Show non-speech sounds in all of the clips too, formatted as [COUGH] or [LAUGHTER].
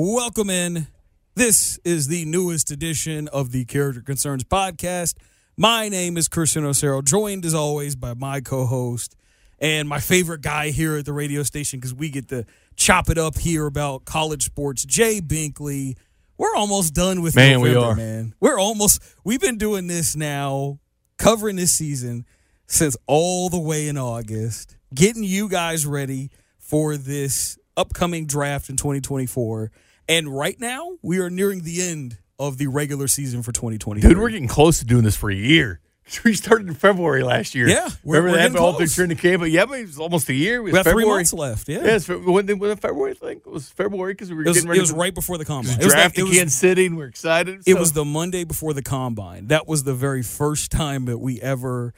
Welcome in. This is the newest edition of the Character Concerns podcast. My name is Christian Osero, joined as always by my co host and my favorite guy here at the radio station because we get to chop it up here about college sports, Jay Binkley. We're almost done with Man, we are. man. We're almost, we've been doing this now, covering this season since all the way in August, getting you guys ready for this upcoming draft in 2024. And right now, we are nearing the end of the regular season for 2020. Dude, we're getting close to doing this for a year. [LAUGHS] We started in February last year. Yeah, we're- remember we're that all through training camp? But yeah, but it was almost a year. It was we got three months left. Yeah. Yeah, it's, Fe- when, when February, I think it was February because we were It was, getting it was to right before the combine. It was draft it was- Kansas City, and we're excited. it So- was the Monday before the combine. That was the very first time that we ever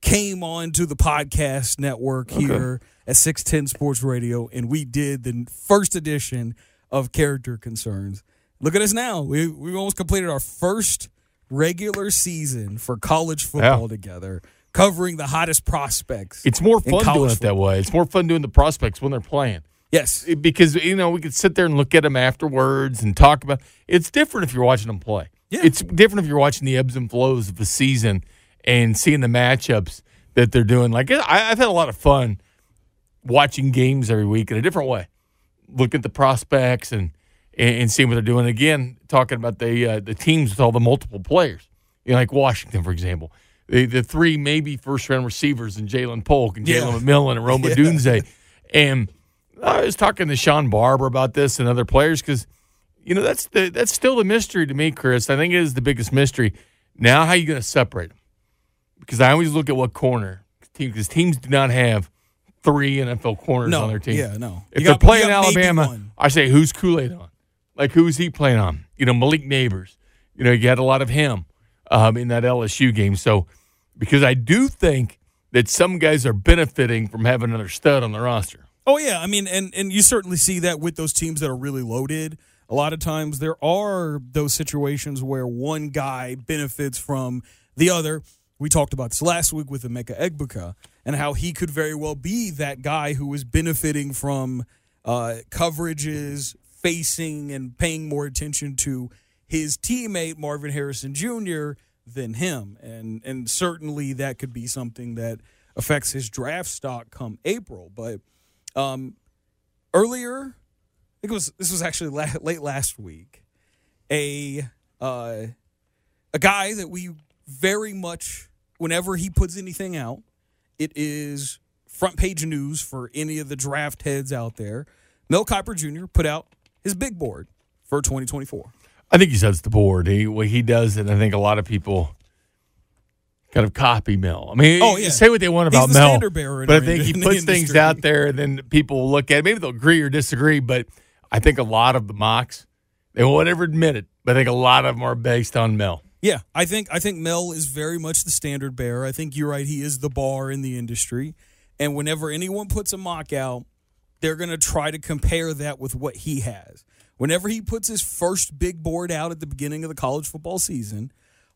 came on to the podcast network here at 610 Sports Radio, and we did the first edition of Character Concerns. Look at us now. We we almost completed our first regular season for college football Yeah. together, covering the hottest prospects. It's more fun doing it that way. It's more fun doing the prospects when they're playing. Yes. It- because you know we could sit there and look at them afterwards and talk about. It's different if you're watching them play. Yeah. It's different if you're watching the ebbs and flows of the season and seeing the matchups that they're doing. Like I, I've had a lot of fun watching games every week in a different way. Look at the prospects and and, seeing what they're doing. Again, talking about the uh, the teams with all the multiple players. You know, like Washington, for example, the the three maybe first round receivers and Jalen Polk and Yeah. Jalen McMillan and Roma [LAUGHS] Yeah. Dunze. And I was talking to Sean Barber about this and other players because you know that's the that's still the mystery to me, Chris. I think it is the biggest mystery. Now, how are you going to separate them? Because I always look at what corner because teams do not have three NFL corners No. on their team. Yeah, no. If You they're got- playing Alabama. I say who's Kool Aid on? Like who's he playing on? You know, Malik Nabers. You know, you had a lot of him um, in that LSU game. So because I do think that some guys are benefiting from having another stud on the roster. Oh yeah, I mean, and and you certainly see that with those teams that are really loaded. A lot of times there are those situations where one guy benefits from the other. We talked about this last week with Emeka Egbuka and how he could very well be that guy who is benefiting from uh, coverages, facing and paying more attention to his teammate Marvin Harrison Jr. than him, and and certainly that could be something that affects his draft stock come April. But um, earlier, I think it was this was actually la- late last week. A uh, a guy that we very much, whenever he puts anything out, it is front page news for any of the draft heads out there. Mel Kiper Jr. put out his big board for 2024. I think he sets the board. He well, he does it. I think a lot of people kind of copy Mel. I mean, Oh, yeah. say what they want about the Mel, but I think he puts things out there, and then people will look at it. Maybe they'll agree or disagree, but I think a lot of the mocks they won't ever admit it. But I think a lot of them are based on Mel. Yeah, I think I think Mel is very much the standard bearer. I think you're right; he is the bar in the industry. And whenever anyone puts a mock out, they're going to try to compare that with what he has. Whenever he puts his first big board out at the beginning of the college football season,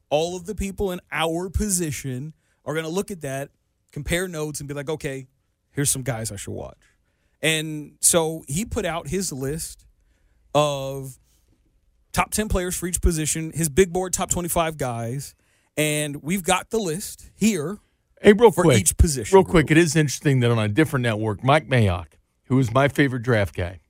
all of the people in our position are going to look at that, compare notes, and be like, "Okay, here's some guys I should watch." And so he put out his list of top 10 players for each position, his big board top 25 guys, and we've got the list here. Hey, real For quick, each position real quick, group. it is interesting that on a different network, Mike Mayock, who is my favorite draft guy,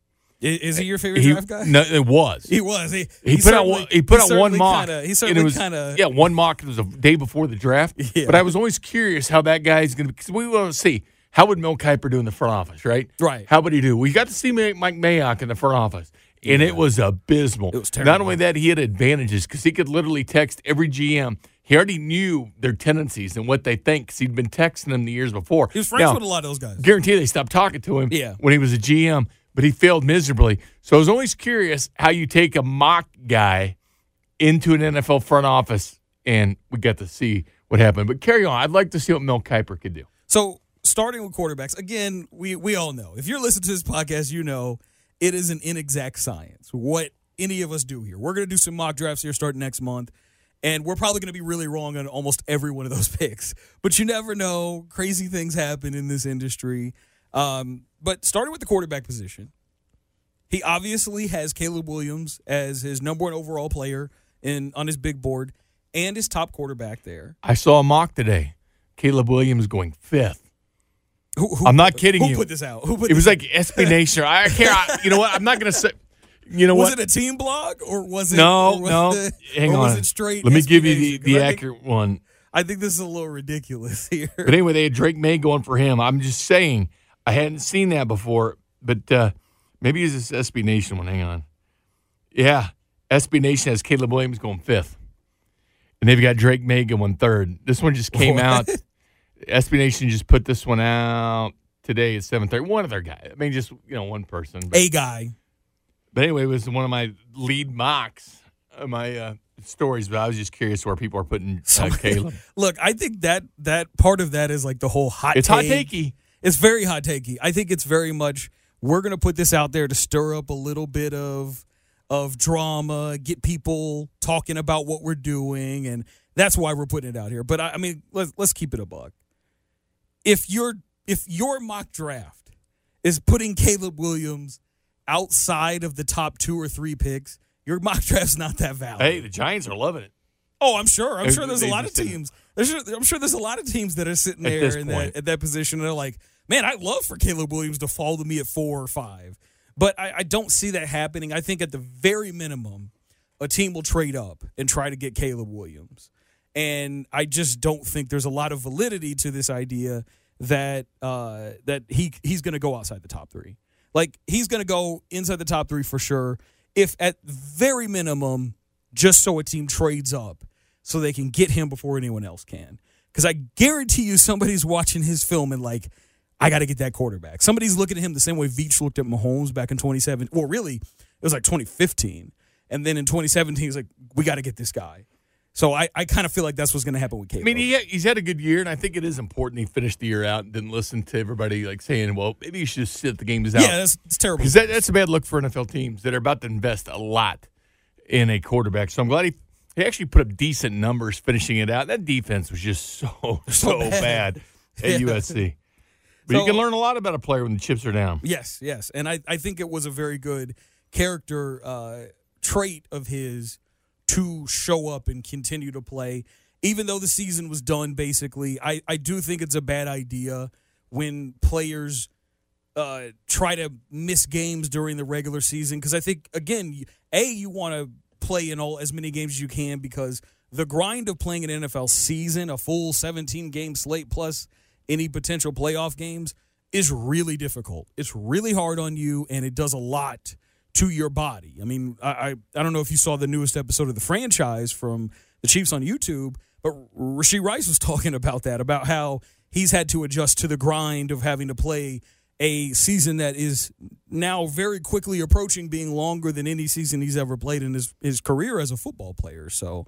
Is he your favorite he, draft guy? No, it was. He was. He, He, put out one, he put out one mock. Kinda, he certainly kind of yeah, one mock. It was a day before the draft. [LAUGHS] Yeah. But I was always curious how that guy is going to because we want to see how would Mel Kiper do in the front office, right? Right. How would he do? We got to see Mike Mayock in the front office, and it was abysmal. It was terrible. Not only that, he had advantages because he could literally text every GM. He already knew their tendencies and what they think because he'd been texting them the years before. He was friends Now, with a lot of those guys. guarantee they stopped talking to him Yeah. when he was a GM, but he failed miserably. So I was always curious how you take a mock guy into an NFL front office, and we got to see what happened. But carry on. I'd like to see what Mel Kiper could do. So starting with quarterbacks, again, we we all know. If you're listening to this podcast, you know it is an inexact science. What any of us do here. We're gonna do some mock drafts here starting next month. And we're probably going to be really wrong on almost every one of those [LAUGHS] picks. But you never know. Crazy things happen in this industry. Um, but starting with the quarterback position, He obviously has Caleb Williams as his number one overall player in on his big board and his top quarterback there. I saw a mock today. Caleb Williams going fifth. Who, who, I'm not kidding who you. put this out? Who put It was this like SB [LAUGHS] Nation. I. I, you know what? I'm not going to say. You know was what? it a team blog or was it no, was no. it- Hang on. was it straight Let me SB give you the, the I think- accurate one. I think this is a little ridiculous [LAUGHS] here. But anyway, they had Drake Maye going for him. I'm just saying, I hadn't seen that before, but uh, maybe it's this SB Nation one. Hang on. Yeah, SB Nation has Caleb Williams going fifth, and they've got Drake Maye going third. This one just came What? out. [LAUGHS] SB Nation just put this one out today at 7:30. One of their guys. I mean, just you know, one person. But, A guy. but anyway, it was one of my lead mocks, uh, my uh, stories. But I was just curious where people are putting uh, Somebody- Caleb. [LAUGHS] Look, I think that that part of that is like the whole hot. It's hot takey. It's very hot takey. I think it's very much we're going to put this out there to stir up a little bit of of drama, get people talking about what we're doing, and that's why we're putting it out here. But I, I mean, let's let's keep it a buck. If your if your mock draft is putting Caleb Williams outside of the top two or three picks, your mock draft's not that valid. Hey, the Giants are loving it. Oh, I'm sure. I'm sure there's a lot of teams. I'm sure there's a lot of teams that are sitting there in that, at that position. And they're like, man, I'd love for Caleb Williams to fall to me at four or five. But I, I don't see that happening. I think at the very minimum, a team will trade up and try to get Caleb Williams. And I just don't think there's a lot of validity to this idea that uh, that he he's going to go outside the top three. Like he's going to go inside the top three for sure. If at very minimum, just so a team trades up so they can get him before anyone else can. Because I guarantee you, somebody's watching his film and like, I got to get that quarterback. Somebody's looking at him the same way Veach looked at Mahomes back in 2017. Well, really, it was like 2015. And then in 2017, he's like, we got to get this guy. So I, I kind of feel like that's what's going to happen with I mean, he, he's had a good year, and I think it is important he finished the year out and didn't listen to everybody like saying, "Well, maybe you should just sit the games out." yeah, that's, terrible. because that, that's a bad look for NFL teams that are about to invest a lot in a quarterback. So I'm glad he he actually put up decent numbers finishing it out. That defense was just so [LAUGHS] so, bad. bad, at [LAUGHS] Yeah. USC. But you can learn a lot about a player when the chips are down. Yes, yes. And I, I think it was a very good character uh, trait of his to show up and continue to play. Even though the season was done, basically, I, I do think it's a bad idea when players uh, try to miss games during the regular season. Because I think, again, A, you want to play in all as many games as you can because the grind of playing an NFL season, a full 17 game slate plus any potential playoff games, is really difficult. It's really hard on you, and it does a lot to your body. I mean, I I, I don't know if you saw the newest episode of the franchise from the Chiefs on YouTube, but Rashee Rice was [LAUGHS] talking about that, about how he's had to adjust to the grind of having to play a season that is now very quickly approaching being longer than any season he's ever played in his, his career as a football player. So,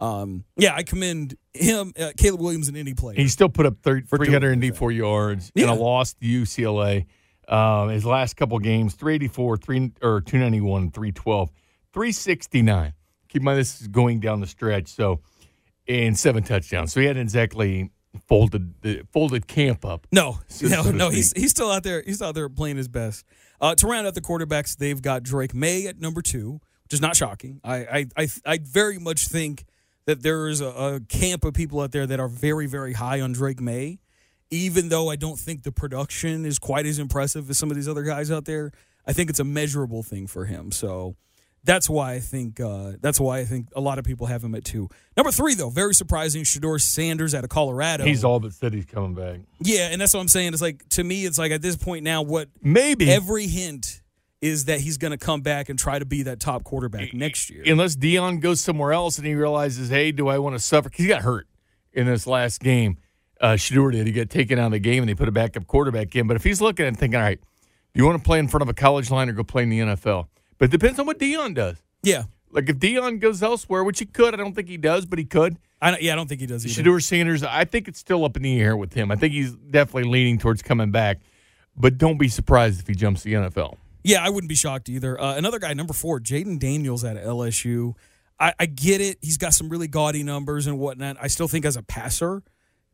um, yeah, I commend him, uh, Caleb Williams, and any player. He still put up 30, For doing 384 yards Yeah. and a loss to UCLA. Um, his last couple games, 384, three, or 291, 312, 369. Keep in mind, this is going down the stretch. So, and seven touchdowns. So he hadn't exactly folded the folded camp up. No, so [LAUGHS] no, to no. speak. He's he's still out there. He's out there playing his best. Uh, to round out the quarterbacks, they've got Drake Maye at number two, which is not shocking. I I I, I very much think that there is a, a camp of people out there that are very very high on Drake Maye, even though I don't think the production is quite as impressive as some of these other guys out there. I think it's a measurable thing for him. So. That's why I think uh, that's why I think a lot of people have him at two. Number three, though, very surprising. Shedeur Sanders out of Colorado. He's all but said he's coming back. Yeah, and that's what I'm saying. It's like to me, it's like at this point now, what Maybe. every hint is that he's going to come back and try to be that top quarterback next year. Unless Deion goes somewhere else and he realizes, hey, do I want to suffer? He got hurt in this last game. Uh, Shedeur did. He got taken out of the game and they put a backup quarterback in. But if he's looking and thinking, all right, do you want to play in front of a college line or go play in the NFL? But it depends on what Deion does. Yeah, Like if Deion goes elsewhere, which he could, I don't think he does, but he could. I don't, yeah, I don't think he does either. Shedeur Sanders, I think it's still up in the air with him. I think he's definitely leaning towards coming back. But don't be surprised if he jumps the NFL. Yeah, I wouldn't be shocked either. Uh, another guy, number four, Jayden Daniels at LSU. I, I get it. He's got some really gaudy numbers and whatnot. I still think as a passer,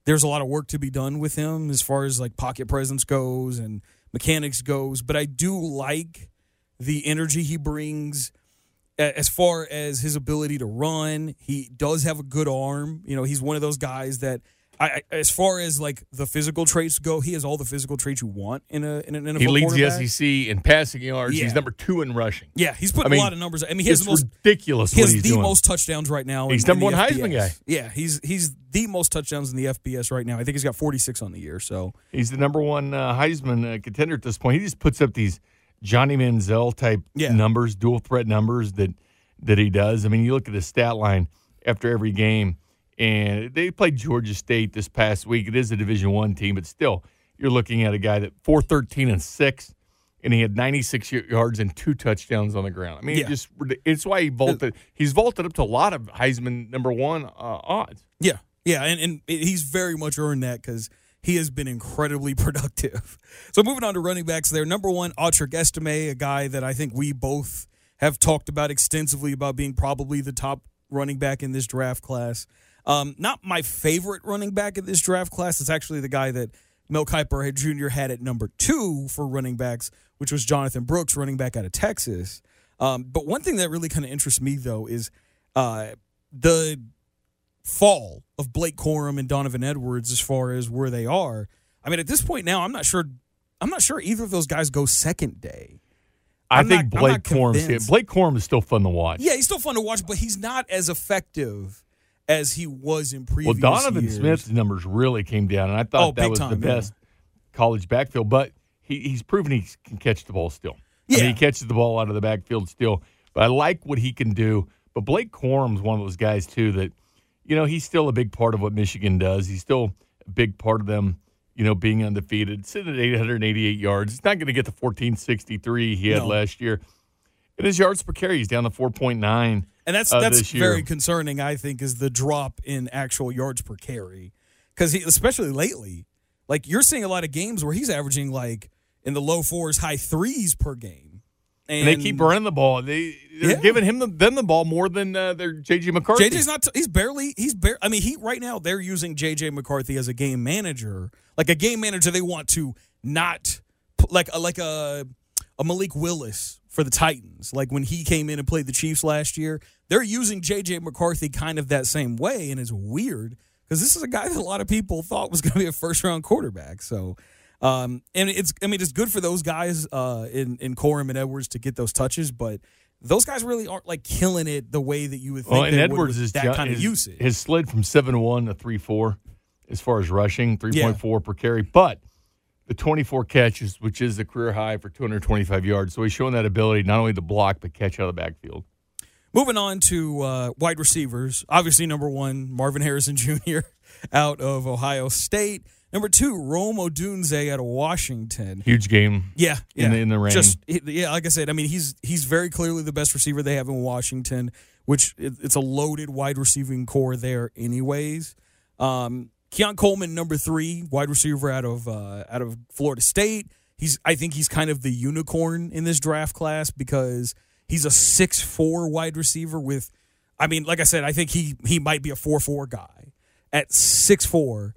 there's a lot of work to be done with him as far as like pocket presence goes and mechanics goes. But I do like the energy he brings. As far as his ability to run, he does have a good arm. You know, he's one of those guys that, I, I- as far as like the physical traits go, he has all the physical traits you want in a in an NFL He leads the. SEC in passing yards. Yeah. He's number two in rushing. Yeah, he's putting I mean, a lot of numbers. I mean, he has the most ridiculous he has the doing. most touchdowns right now. He's in number the one Heisman guy. Yeah, he's he's the most touchdowns in the FBS right now. I think he's got 46 on the year. So He's the number one uh, Heisman uh, contender at this point. He just puts up these Johnny Manziel type Yeah. numbers, dual threat numbers that that he does. I mean, you look at his stat line after every game, and they played Georgia State this past week. It is a Division One team, but still, you're looking at a guy that four thirteen and six, and he had 96 yards and two touchdowns on the ground. I mean, Yeah. it just it's why he vaulted. He's vaulted up to a lot of Heisman number one uh, odds. yeah, yeah, and and he's very much earned that because he has been incredibly [LAUGHS] productive. So moving on to running backs, there number one, Audric Estime, a guy that I think we both have talked about extensively about being probably the top running back in this draft class. Um, not my favorite running back in this draft class. It's actually the guy that Mel Kiper had- Jr. had at number two for running backs, which was Jonathan Brooks, running back out of Texas. Um, but one thing that really kind of interests me though is uh, the fall of Blake Corum and Donovan Edwards as far as where they are. I mean, at this point now, I'm not sure. I'm not sure either of those guys go second day. I I'm think not- Blake Corum. Blake Corum is still fun to watch. Yeah, he's still fun to watch, but he's not as effective as he was in previous. Well. Donovan years. Smith's numbers really came down, and I thought Oh, that was time, the yeah. best college backfield. But he, he's proven he can catch the ball still. I Yeah. mean, he catches the ball out of the backfield still. But I like what he can do. But Blake Corum's one of those guys too that, you know, he's still a big part of what Michigan does. He's still a big part of them, you know, being undefeated. Sitting at 888 yards, he's not going to get the 1463 he had No. last year. And his yards per carry, he's down to 4.9. And that's uh, that's very concerning. I think is the drop in actual yards per carry because he, especially lately, like you're seeing a lot of games where he's averaging like in the low fours, high threes per game, And they keep running the ball. They they're Yeah. giving him the, them the ball more than uh, their JJ McCarthy. JJ's not. He's barely. He's bare. I mean, he right now they're using JJ McCarthy as a game manager, like a game manager. They want to not like a, like a a Malik Willis for the Titans. Like when he came in and played the Chiefs last year, they're using JJ McCarthy kind of that same way, and it's weird because this is a guy that a lot of people thought was going to be a first round quarterback. So. Um, and it's, I mean, it's good for those guys, uh, in, in Corum and Edwards to get those touches, but those guys really aren't like killing it the way that you would think well, and Edwards is that ju- kind of his, usage. His slid from seven one to three four, as far as rushing, three point four per carry. But the twenty four catches, which is the career high for two hundred twenty five yards, so he's showing that ability not only to block but catch out of the backfield. Moving on to uh, wide receivers. Obviously, number one, Marvin Harrison [LAUGHS] Jr. out of Ohio State. Number two, Rome Odunze out of Washington. Huge game. Yeah, yeah. In the- in the rain. Just yeah, like I said, I mean he's he's very clearly the best receiver they have in Washington, which it, it's a loaded wide receiving core there, anyways. Um, Keon Coleman, number three, wide receiver out of uh, out of Florida State. He's I think he's kind of the unicorn in this draft class because he's a six four wide receiver with. I mean, like I said, I think he he might be a four four guy at six four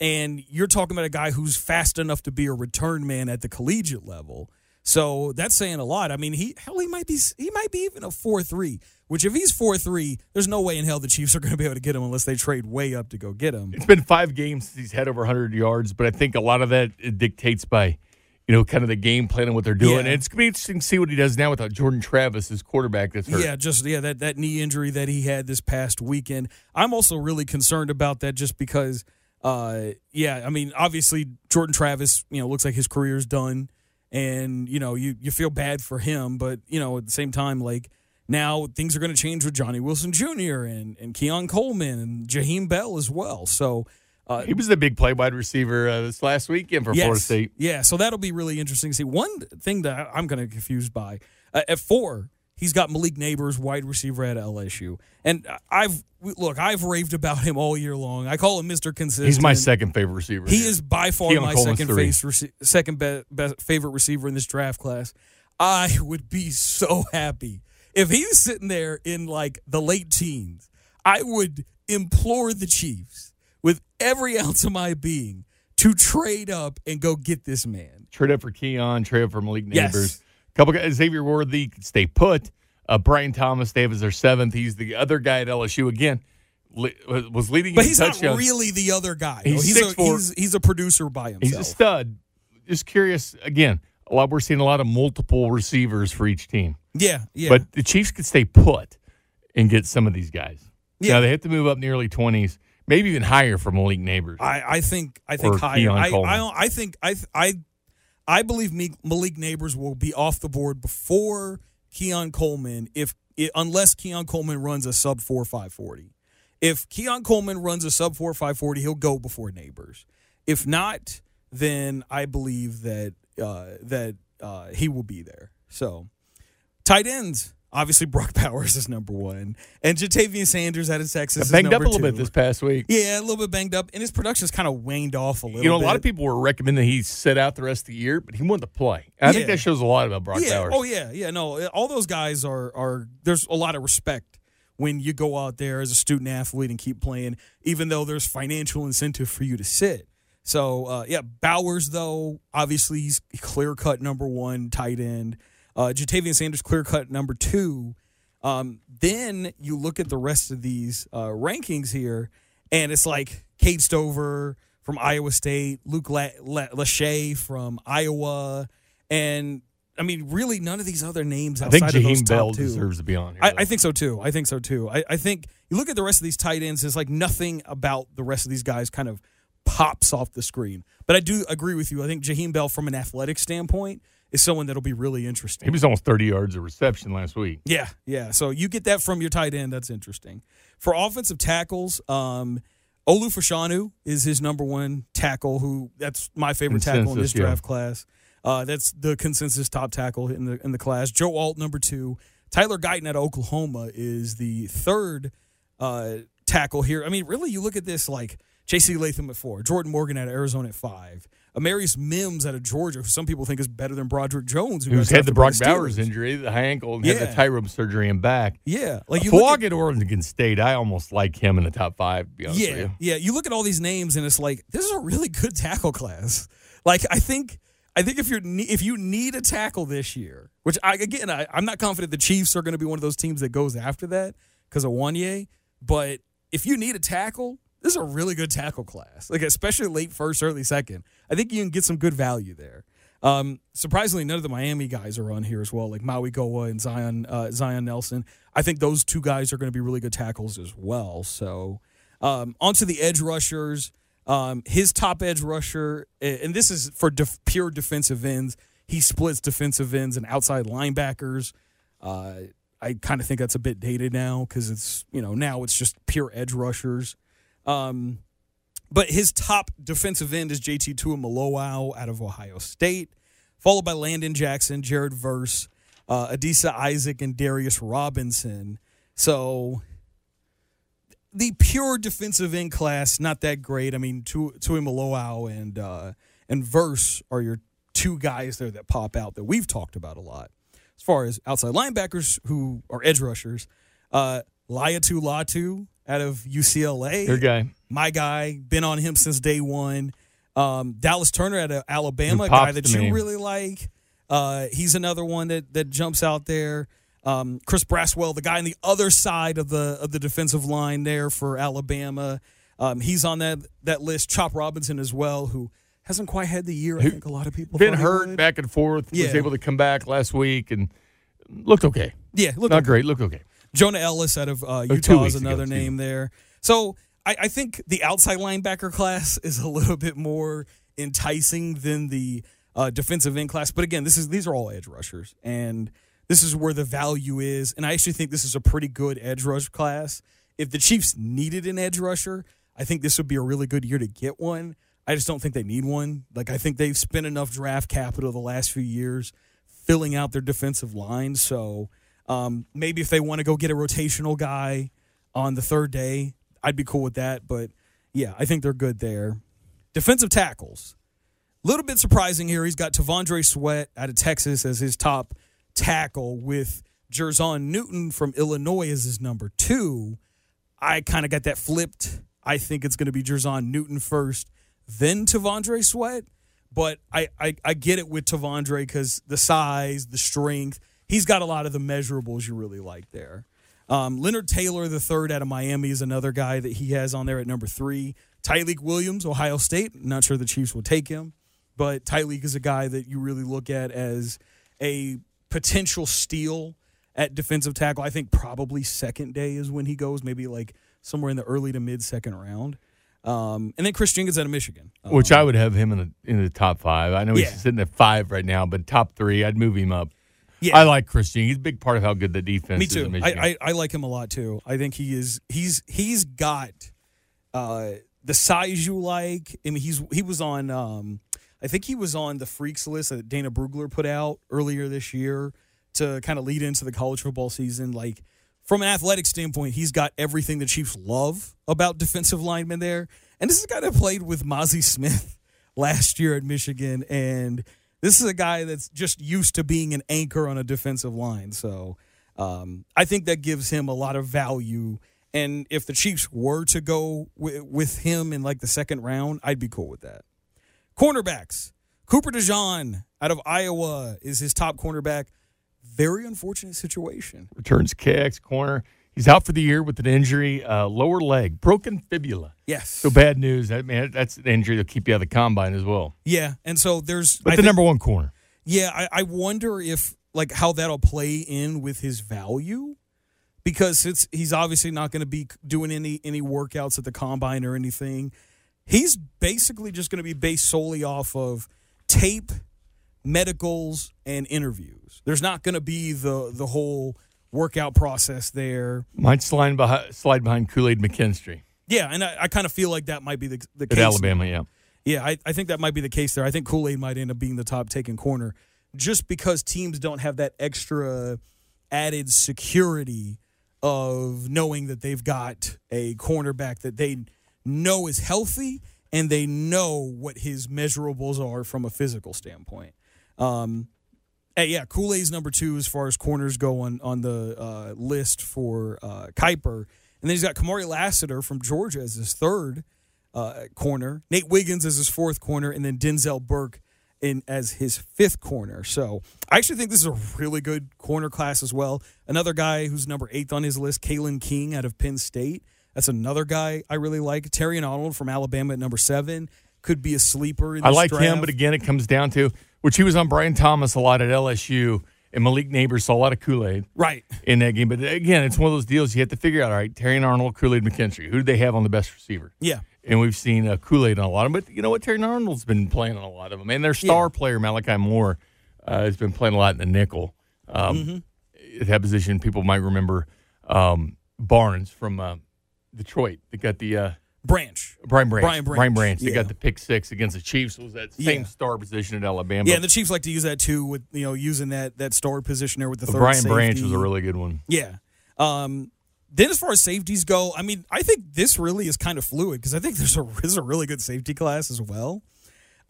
and you're talking about a guy who's fast enough to be a return man at the collegiate level. So that's saying a lot. I mean, he hell he might be he might be even a four three. Which if he's four three, there's no way in hell the Chiefs are going to be able to get him unless they trade way up to go get him. It's been five games since he's had over 100 yards, but I think a lot of that dictates by, you know, kind of the game plan and what they're doing. Yeah. And it's going to be interesting to see what he does now without Jordan Travis, his quarterback that's hurt. Yeah, just yeah that that knee injury that he had this past weekend. I'm also really concerned about that just because. Uh, yeah, I mean, obviously Jordan Travis, you know, looks like his career's done, and you know you you feel bad for him, but you know at the same time like. Now things are going to change with Johnny Wilson Jr. and and Keon Coleman and Jaheim Bell as well. So uh, He was the big play wide receiver uh, this last weekend for Florida State. yeah, so that'll be really interesting to see. One thing that I'm kind of confused by uh, at four, he's got Malik Nabers, wide receiver at LSU, and I've look, I've raved about him all year long. I call him Mister Consistent. He's my second favorite receiver. He is by far Keon my Coleman's second face, second be- best favorite receiver in this draft class. I would be so happy if he was sitting there in like the late teens. I would implore the Chiefs with every ounce of my being to trade up and go get this man. trade up for Keon, trade up for Malik Yes. Couple guys, Xavier Worthy could stay put. Uh, Brian Thomas, they have as their seventh. He's the other guy at LSU again. li- Was leading, But he's not really the other guy. He's he's, a, 6'4". he's, he's a producer by himself. He's a stud. Just curious again. A lot. We're seeing a lot of multiple receivers for each team, Yeah, yeah. but the Chiefs could stay put and get some of these guys. Yeah. Now they have to move up in the early twenties, maybe even higher for Malik Nabers. I, I think I think higher. I, I I think I I I believe Malik Nabers will be off the board before Keon Coleman if unless Keon Coleman runs a sub four five forty. If Keon Coleman runs a sub four five forty, he'll go before Nabers. If not, then I believe that uh, that uh, he will be there. So tight ends. Obviously, Brock [LAUGHS] Powers is number one, and Ja'Tavion Sanders out of Texas is Banged up a little two. bit this past week. Yeah, a little bit banged up, and his production's kind of waned off a little. Bit. You know, a bit. lot of people were recommending he sit out the rest of the year, but he wanted to play. I think that shows a lot about Brock Yeah. Bowers. Oh yeah. Yeah. No. All those guys are are. There's a lot of respect when you go out there as a student athlete and keep playing, even though there's financial incentive for you to sit. So uh, yeah, Bowers though obviously he's clear cut number one tight end. Uh, Ja'Tavion Sanders clear cut number two. Um, then you look at the rest of these uh, rankings here, and it's like Cade Stover from Iowa State, Luke La- La- Lachey from Iowa, and I mean, really, none of these other names I think of Jaheim Bell two. deserves to be on here. I. I think so too. I think so too. I, I think you look at the rest of these tight ends, it's like nothing about the rest of these guys kind of pops off the screen. But I do agree with you. I think Jaheim Bell, from an athletic standpoint, is someone that'll be really interesting. he was almost 30 yards of reception last week. Yeah, yeah. So you get that from your tight end. That's interesting. For offensive tackles, um, Olu Fashanu is his number one tackle. Who that's my favorite tackle in this Consensus, yeah. draft class. Uh, that's the consensus top tackle in the in the class. Joe Alt number two. Tyler Guyton at Oklahoma is the third uh, tackle here. I mean, really, you look at this like J.C. Latham at four, Jordan Morgan at Arizona at five, Amarius Mims out of Georgia, who some people think is better than Broderick Jones, who Who's had the Brock the Bowers injury, the high ankle, and had Yeah. the TightRope surgery and back. Yeah, like you look at- at Oregon State, I almost like him in the top five. To be honest with Yeah, you. yeah. You look at all these names, and it's like this is a really good tackle class. Like I think, I think if you're if you need a tackle this year, which I again I, I'm not confident the Chiefs are going to be one of those teams that goes after that because of Wanya, but if you need a tackle, this is a really good tackle class. Like especially late first, early second. I think you can get some good value there. Um, surprisingly, none of the Miami guys are on here as well, like Mauigoa and Zion uh, Zion Nelson. I think those two guys are going to be really good tackles as well. So, um, onto the edge rushers. Um, his top edge rusher, and this is for def- pure defensive ends. He splits defensive ends and outside linebackers. Uh, I kind of think that's a bit dated now because it's you know now it's just pure edge rushers. Um, but his top defensive end is JT Tuimoloau out of Ohio State, followed by Landon Jackson, Jared Verse, uh, Adisa Isaac, and Darius Robinson. So the pure defensive end class not that great. I mean, Tu- and uh, and Verse are your two guys there that pop out that we've talked about a lot. As far as outside linebackers who are edge rushers, uh, Laiatu Latu out of UCLA Your guy. my guy, been on him since day one. Um, Dallas Turner out of Alabama, guy that you me. really like. Uh, he's another one that that jumps out there. Um, Chris Braswell, the guy on the other side of the of the defensive line there for Alabama, um, he's on that that list. Chop Robinson as well, who hasn't quite had the year I think a lot of people Been hurt back and forth. Was able to come back last week and looked okay. Yeah, look, Not great. Looked okay. Jonah Elliss out of uh, Utah is another name there. So I, I think the outside linebacker class [LAUGHS] is a little bit more enticing than the uh, defensive end class. But again, this is these are all edge rushers, and this is where the value is. And I actually think this is a pretty good edge rush class. If the Chiefs needed an edge rusher, I think this would be a really good year to get one. I just don't think they need one. Like I think they've spent enough draft capital the last few years filling out their defensive line. So um, maybe if they want to go get a rotational guy on the third day, I'd be cool with that. But yeah, I think they're good there. Defensive tackles. A little bit surprising here. He's got T'Vondre Sweat out of Texas as his top tackle with Jer'Zhan Newton from Illinois as his number two. I kind of got that flipped. I think it's going to be Jer'Zhan Newton first, then T'Vondre Sweat. but I, I, I get it with Tavondre because the size, the strength, he's got a lot of the measurables you really like there. Um, Leonard Taylor, the third out of Miami, is another guy that he has on there at number three. Tyleik Williams, Ohio State. Not sure the Chiefs will take him, but Tyleik is a guy that you really look at as a potential steal at defensive tackle. I think probably second day is when he goes, maybe like somewhere in the early to mid second round. Um, and then Chris Jenkins out of Michigan, which I would have him in the in the top five. I know he's Yeah. sitting at five right now, but top three, I'd move him up. Yeah. I like Chris Jenkins. He's a big part of how good the defense Me is. too. I, I, I like him a lot too. I think he is he's he's got uh, the size you like. I mean, he's he was on. Um, I think he was on the freaks list that Dane Brugler put out earlier this year to kind of lead into the college football season. Like from an athletic standpoint, he's got everything the Chiefs love about defensive linemen there. And this is a guy that played with Mazi Smith [LAUGHS] last year at Michigan, and this is a guy that's just used to being an anchor on a defensive line. So um, I think that gives him a lot of value. And if the Chiefs were to go wi- with him in like the second round, I'd be cool with that. Cornerbacks. Cooper DeJean out of Iowa is his top cornerback. Very unfortunate situation. returns KX corner. He's out for the year with an injury, uh, lower leg, broken fibula. Yes. So bad news. That man, that's an injury that'll keep you out of the combine as well. Yeah. And so there's But I the think- number one corner. Yeah, I, I wonder if like how that'll play in with his value because it's he's obviously not going to be doing any any workouts at the combine or anything. He's basically just going to be based solely off of tape, medicals, and interviews. There's not going to be the the whole workout process there. Might slide behind, slide behind Kool Aid McKinstry Yeah, and I, I kind of feel like that might be the the at case. Alabama. Yeah. Yeah, I, I think that might be the case there. I think Kool Aid might end up being the top taken corner just because teams don't have that extra added security of knowing that they've got a cornerback that they know is healthy and they know what his measurables are from a physical standpoint. Um, hey, yeah, Kool Aid's number two as far as corners go on, on the uh, list for uh, Kiper. And then he's got Kamari Lassiter from Georgia as his third uh, corner, Nate Wiggins as his fourth corner, and then Denzel Burke in as his fifth corner. So I actually think this is a really good corner class as well. Another guy who's number eighth on his list, Kalen King out of Penn State. That's another guy I really like. Terrion Arnold from Alabama at number seven could be a sleeper. In I like him, but again, it comes down to which he was on Brian Thomas a lot at LSU, and Malik Nabers saw a lot of Kool Aid right. in that game. But again, it's one of those deals you have to figure out. All right, Terry Arnold, Kool Aid McKinstry. Who do they have on the best receiver? Yeah. And we've seen uh, Kool Aid on a lot of them. But you know what? Terry Arnold's been playing on a lot of them. And their star player, Malachi Moore, uh, has been playing a lot in the nickel. Um, Mm-hmm. At that position, people might remember um, Barnes from uh, Detroit. They got the uh, Branch. Brian Branch. Brian Branch, Branch. They yeah. got the pick six against the Chiefs. Was that same Yeah. star position at Alabama? Yeah, and the Chiefs like to use that too with you know using that that star position there with the But third Brian Branch was a really good one. Yeah. Um, then as far as safeties go, I mean, I think this really is kind of fluid because I think there's a [LAUGHS] there's a really good safety class as well.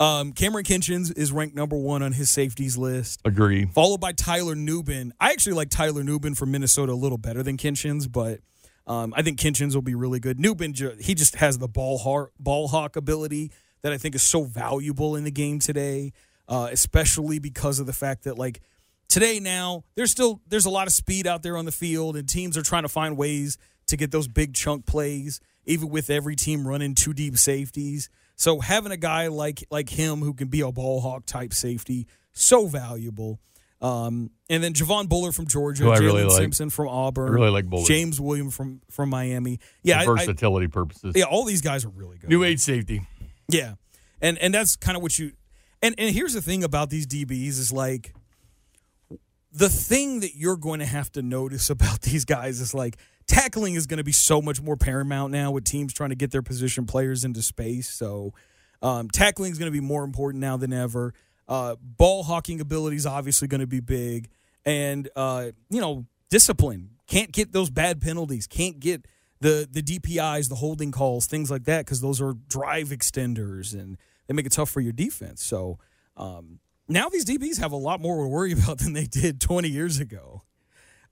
Um, Kamren Kinchens is ranked number one on his safeties list, Agree. followed by Tyler Nubin. I actually like Tyler Nubin from Minnesota a little better than Kinchens, but um, I think Kinchens will be really good. Ju- he just has the ball ball hawk ability that I think is so valuable in the game today, uh, especially because of the fact that like today now there's still there's a lot of speed out there on the field, and teams are trying to find ways to get those big chunk plays, even with every team running two deep safeties. So having a guy like like him who can be a ball hawk type safety so valuable. Um, and then Javon Bullard from Georgia, Jalen really like. Simpson from Auburn, I really like Bullard. James Williams from from Miami. Yeah, For I, I, versatility purposes. yeah, all these guys are really good. New age safety. Yeah, and and that's kind of what you. And and here's the thing about these DBs is like the thing that you're going to have to notice [LAUGHS] about these guys is like tackling is going to be so much more paramount now with teams trying to get their position players into space. So um, tackling is going to be more important now than ever. Uh, ball hawking ability is obviously going to be big, and uh, you know discipline. Can't get those bad penalties. Can't get the the DPIs, the holding calls, things like that, because those are drive extenders and they make it tough for your defense. So um, now these DBs have a lot more to worry [LAUGHS] about than they did 20 years ago.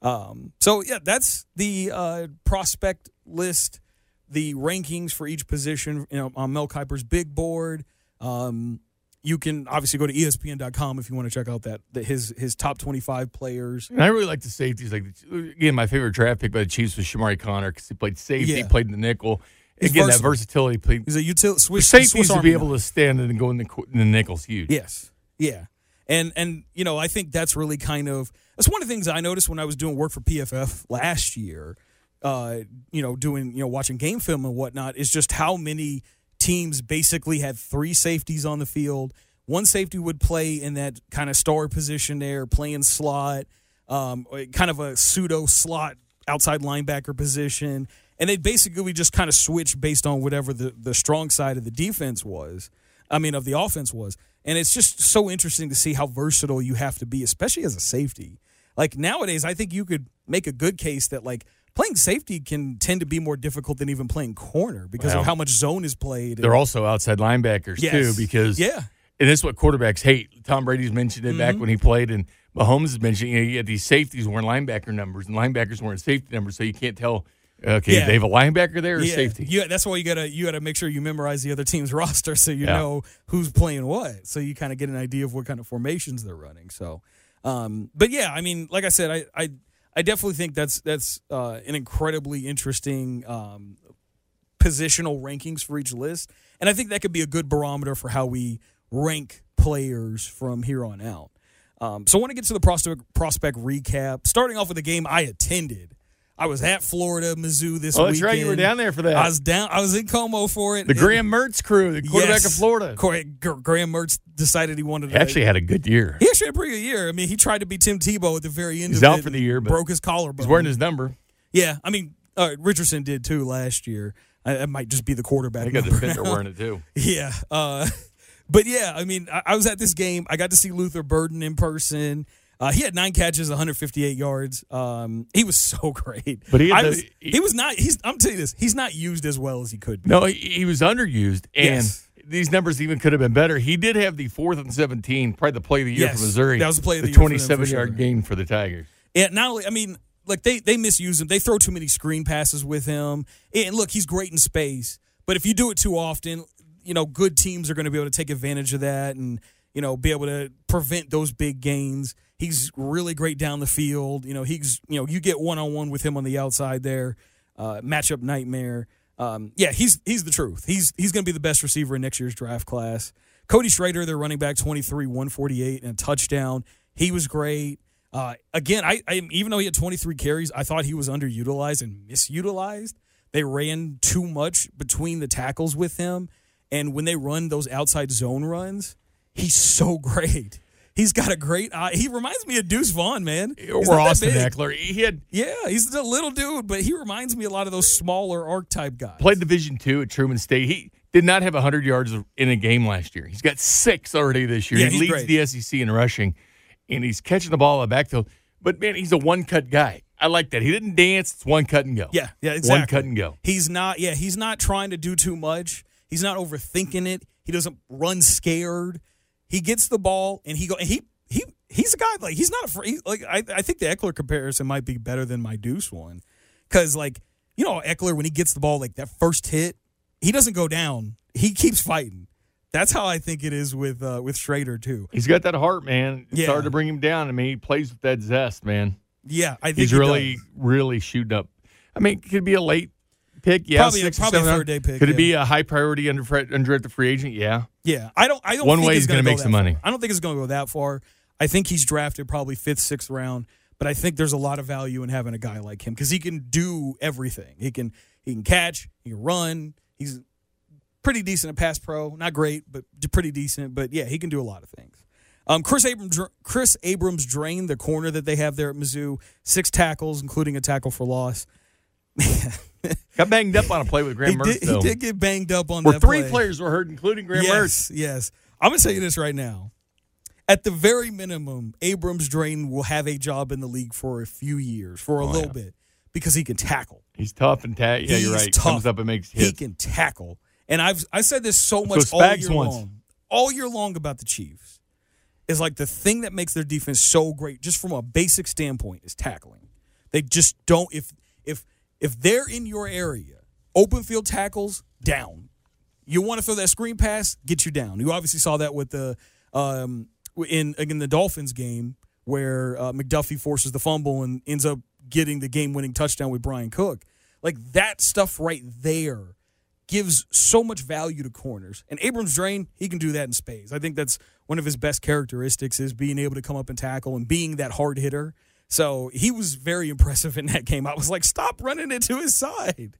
Um, so yeah, that's the uh, prospect list, the rankings for each position. You know, on Mel Kiper's big board. Um, you can obviously go to ESPN.com if you want to check out that, that his his top 25 players. And I really like the safeties. Like again, my favorite draft pick by the Chiefs was Chamarri Conner because he played safety, Yeah. played in the nickel. He's again, versatile. that versatility. Played, He's a util for Swiss safeties to be able to stand in and go in the in the nickel's huge. Yes. Yeah. And and you know, I think that's really kind of that's one of the things I noticed when I was doing work for PFF last year. Uh, you know, doing you know watching game film and whatnot is just how many teams basically had three safeties on the field. One safety would play in that kind of star position there, playing slot, um, kind of a pseudo slot outside linebacker position, and they basically just kind of switch based on whatever the the strong side of the defense was. I mean, of the offense was. And it's just so interesting to see how versatile you have to be, especially as a safety. Like nowadays, I think you could make a good case that like playing safety can tend to be more difficult than even playing corner because Well, of how much zone is played. They're also outside linebackers Yes. too because yeah, and this is what quarterbacks hate. Tom Brady's mentioned it Mm-hmm. back when he played, and Mahomes has mentioned you know you had these safeties wearing linebacker numbers, and linebackers wearing safety numbers, so you can't tell. Okay, Yeah. they have a linebacker there or yeah. safety. Yeah, that's why you gotta you gotta make sure you memorize the other team's [LAUGHS] roster so you Yeah. know who's playing what, so you kind of get an idea of what kind of formations they're running. So, um, but yeah, I mean, like I said, I I, I definitely think that's that's uh, an incredibly interesting um, positional rankings for each list, and I think that could be a good barometer for how we rank players from here on out. Um, so I want to get to the prospect prospect recap. Starting off with a game I attended. I was at Florida, Mizzou this Oh, that's weekend. right. You were down there for that. I was down. I was in Como for it. the Graham Mertz crew, the quarterback yes. of Florida. Graham Mertz decided he wanted He to. actually had a good year. he actually had a pretty good year. I mean, he tried to be Tim Tebow at the very end. He's of out for the year, but broke his collarbone. He's wearing his number. Yeah, I mean, uh, Richardson did too last year. I, that might just be the quarterback. I got the defender now. wearing it too. [LAUGHS] Yeah. Uh, [LAUGHS] but yeah, I mean, I, I was at this game. I got to see Luther Burden in person. Uh, he had nine catches, 158 yards. Um, he was so [LAUGHS] great. But he the- was, he was not. He's. I'm telling you this. He's not used as well as he could be. No, he, he was underused, and Yes. these numbers even could have been better. He did have the fourth and seventeen, probably the play of the year Yes. for Missouri. That was the play of the year for them, for twenty-seven yard sure. gain for the Tigers. Yeah, not only, I mean, like they they misuse him. They throw too many screen passes with him. And look, he's great in space, but if you do it too often, you know, good teams are going to be able to take advantage of that and you know be able to prevent those big gains. He's really great down the field. You know, he's you know you get one on one with him on the outside there, uh, matchup nightmare. Um, yeah, he's he's the truth. He's he's going to be the best receiver in next year's draft class. Cody Schrader, their running back, 23, 148, and a touchdown. He was great. Uh, again, I, I even though he had 23 carries, I thought he was underutilized and misutilized. They ran too much between the tackles with him, and when they run those outside zone runs, he's so [LAUGHS] great. He's got a great eye. He reminds me of Deuce Vaughn, man. He's Or Austin. Ekeler. He had Yeah, he's a little dude, but he reminds me a lot of those smaller archetype guys. played Division two at Truman State. He did not have hundred yards in a game last year. He's got six already this year. Yeah, he leads great. the SEC in rushing, and he's catching the ball in the backfield. But man, he's a one cut guy. I like that. He didn't dance. It's one cut and go. Yeah, yeah, exactly. One cut and go. He's not. Yeah, he's not trying to do too much. He's not overthinking it. He doesn't run scared. He gets the ball and he go. And he he he's a guy like he's not afraid. Like I I think the Ekeler comparison might be better than my Deuce one, because like you know Ekeler when he gets the ball like that first hit, he doesn't go down. He keeps fighting. That's how I think it is with uh, with Schrader too. He's got that heart, man. It's Yeah. hard to bring him down. I mean, he plays with that zest, man. Yeah, I think He's he really, does. really shooting up. I mean, could be a late pick? Yeah, Probably a- six probably third day pick, Could yeah. it be a high priority under under the free agent? Yeah. Yeah, I don't. I don't. One think way he's gonna gonna make some that money. far. I don't think it's going to go that far. I think he's drafted probably fifth, sixth round. But I think there's a lot of value in having a guy like him because he can do everything. He can he can catch, he can run. He's pretty decent at pass pro. Not great, but pretty decent. But yeah, he can do a lot of things. Um, Chris Abrams, Chris Abrams-Draine the corner that they have there at Mizzou. Six tackles, including a tackle for loss. [LAUGHS] [LAUGHS] Got banged up on a play with Graham he, Mertz, did, he did get banged up on Where that three play. players were hurt, including Graham Mertz. yes, Yes, I'm gonna tell you this right now. At the very minimum, Abrams-Draine will have a job in the league for a few years, for a Oh, little yeah. bit, because he can tackle. He's tough and ta- yeah, He's you're right. tough. Comes up and makes He can tackle, and I've I said this so much So all year once. long, all year long about the Chiefs. Is like the thing that makes their defense so great, just from a basic standpoint, is tackling. They just don't if if if they're in your area, open field tackles down, You want to throw that screen pass, get you down. You obviously saw that with the um, in again the Dolphins game where uh, McDuffie forces the fumble and ends up getting the game-winning touchdown with Bryan Cook. Like that stuff right there gives so much value to corners. And Abrams-Draine, he can do that in space. I think that's one of his best characteristics is being able to come up and tackle and being that hard hitter. So he was very impressive in that game. I was like, stop running it to his side.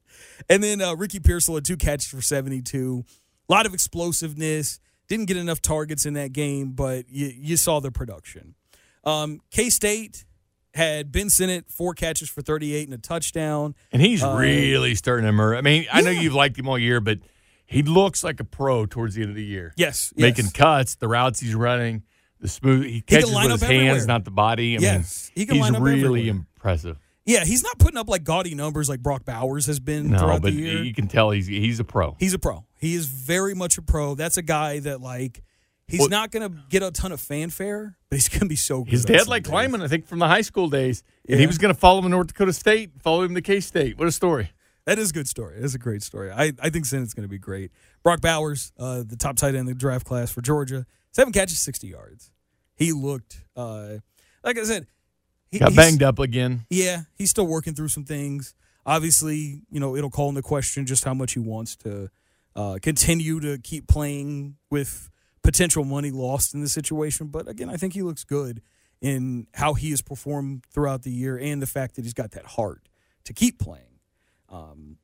And then uh, Ricky Pearsall had two catches for 72. A lot of explosiveness. Didn't get enough targets in that game, but you, you saw the production. Um, K State had Ben Sinnott, four catches for 38 and a touchdown. And he's Uh, really starting to emerge. I mean, I know you've liked him all year, but he looks like a pro towards the end of the year. Yes. Making yes. cuts, the routes he's running, the smooth. He catches line with his hands, everywhere. not the body. I Yes, mean, he can he's line up really everywhere. impressive. Yeah, he's not putting up like gaudy numbers like Brock Bowers has been No, throughout but the year. you can tell he's he's a pro. He's a pro. He is very much a pro. That's a guy that like he's Well- not going to get a ton of fanfare, but he's going to be so good. His dad liked climbing, I think, from the high school days, and he was going to follow him to North Dakota State, follow him to K State. What a story! That is a good story. It's a great story. I, I think Sinnott's going to be great. Brock Bowers, uh, the top tight end in the draft class for Georgia, seven catches, 60 yards. He looked, uh, like I said, he, Got banged up again. Yeah, he's still working through some things. Obviously, you know, it'll call into question just how much he wants to uh, continue to keep playing with potential money lost in the situation. But again, I think he looks good in how he has performed throughout the year and the fact that he's got that heart to keep playing. Um,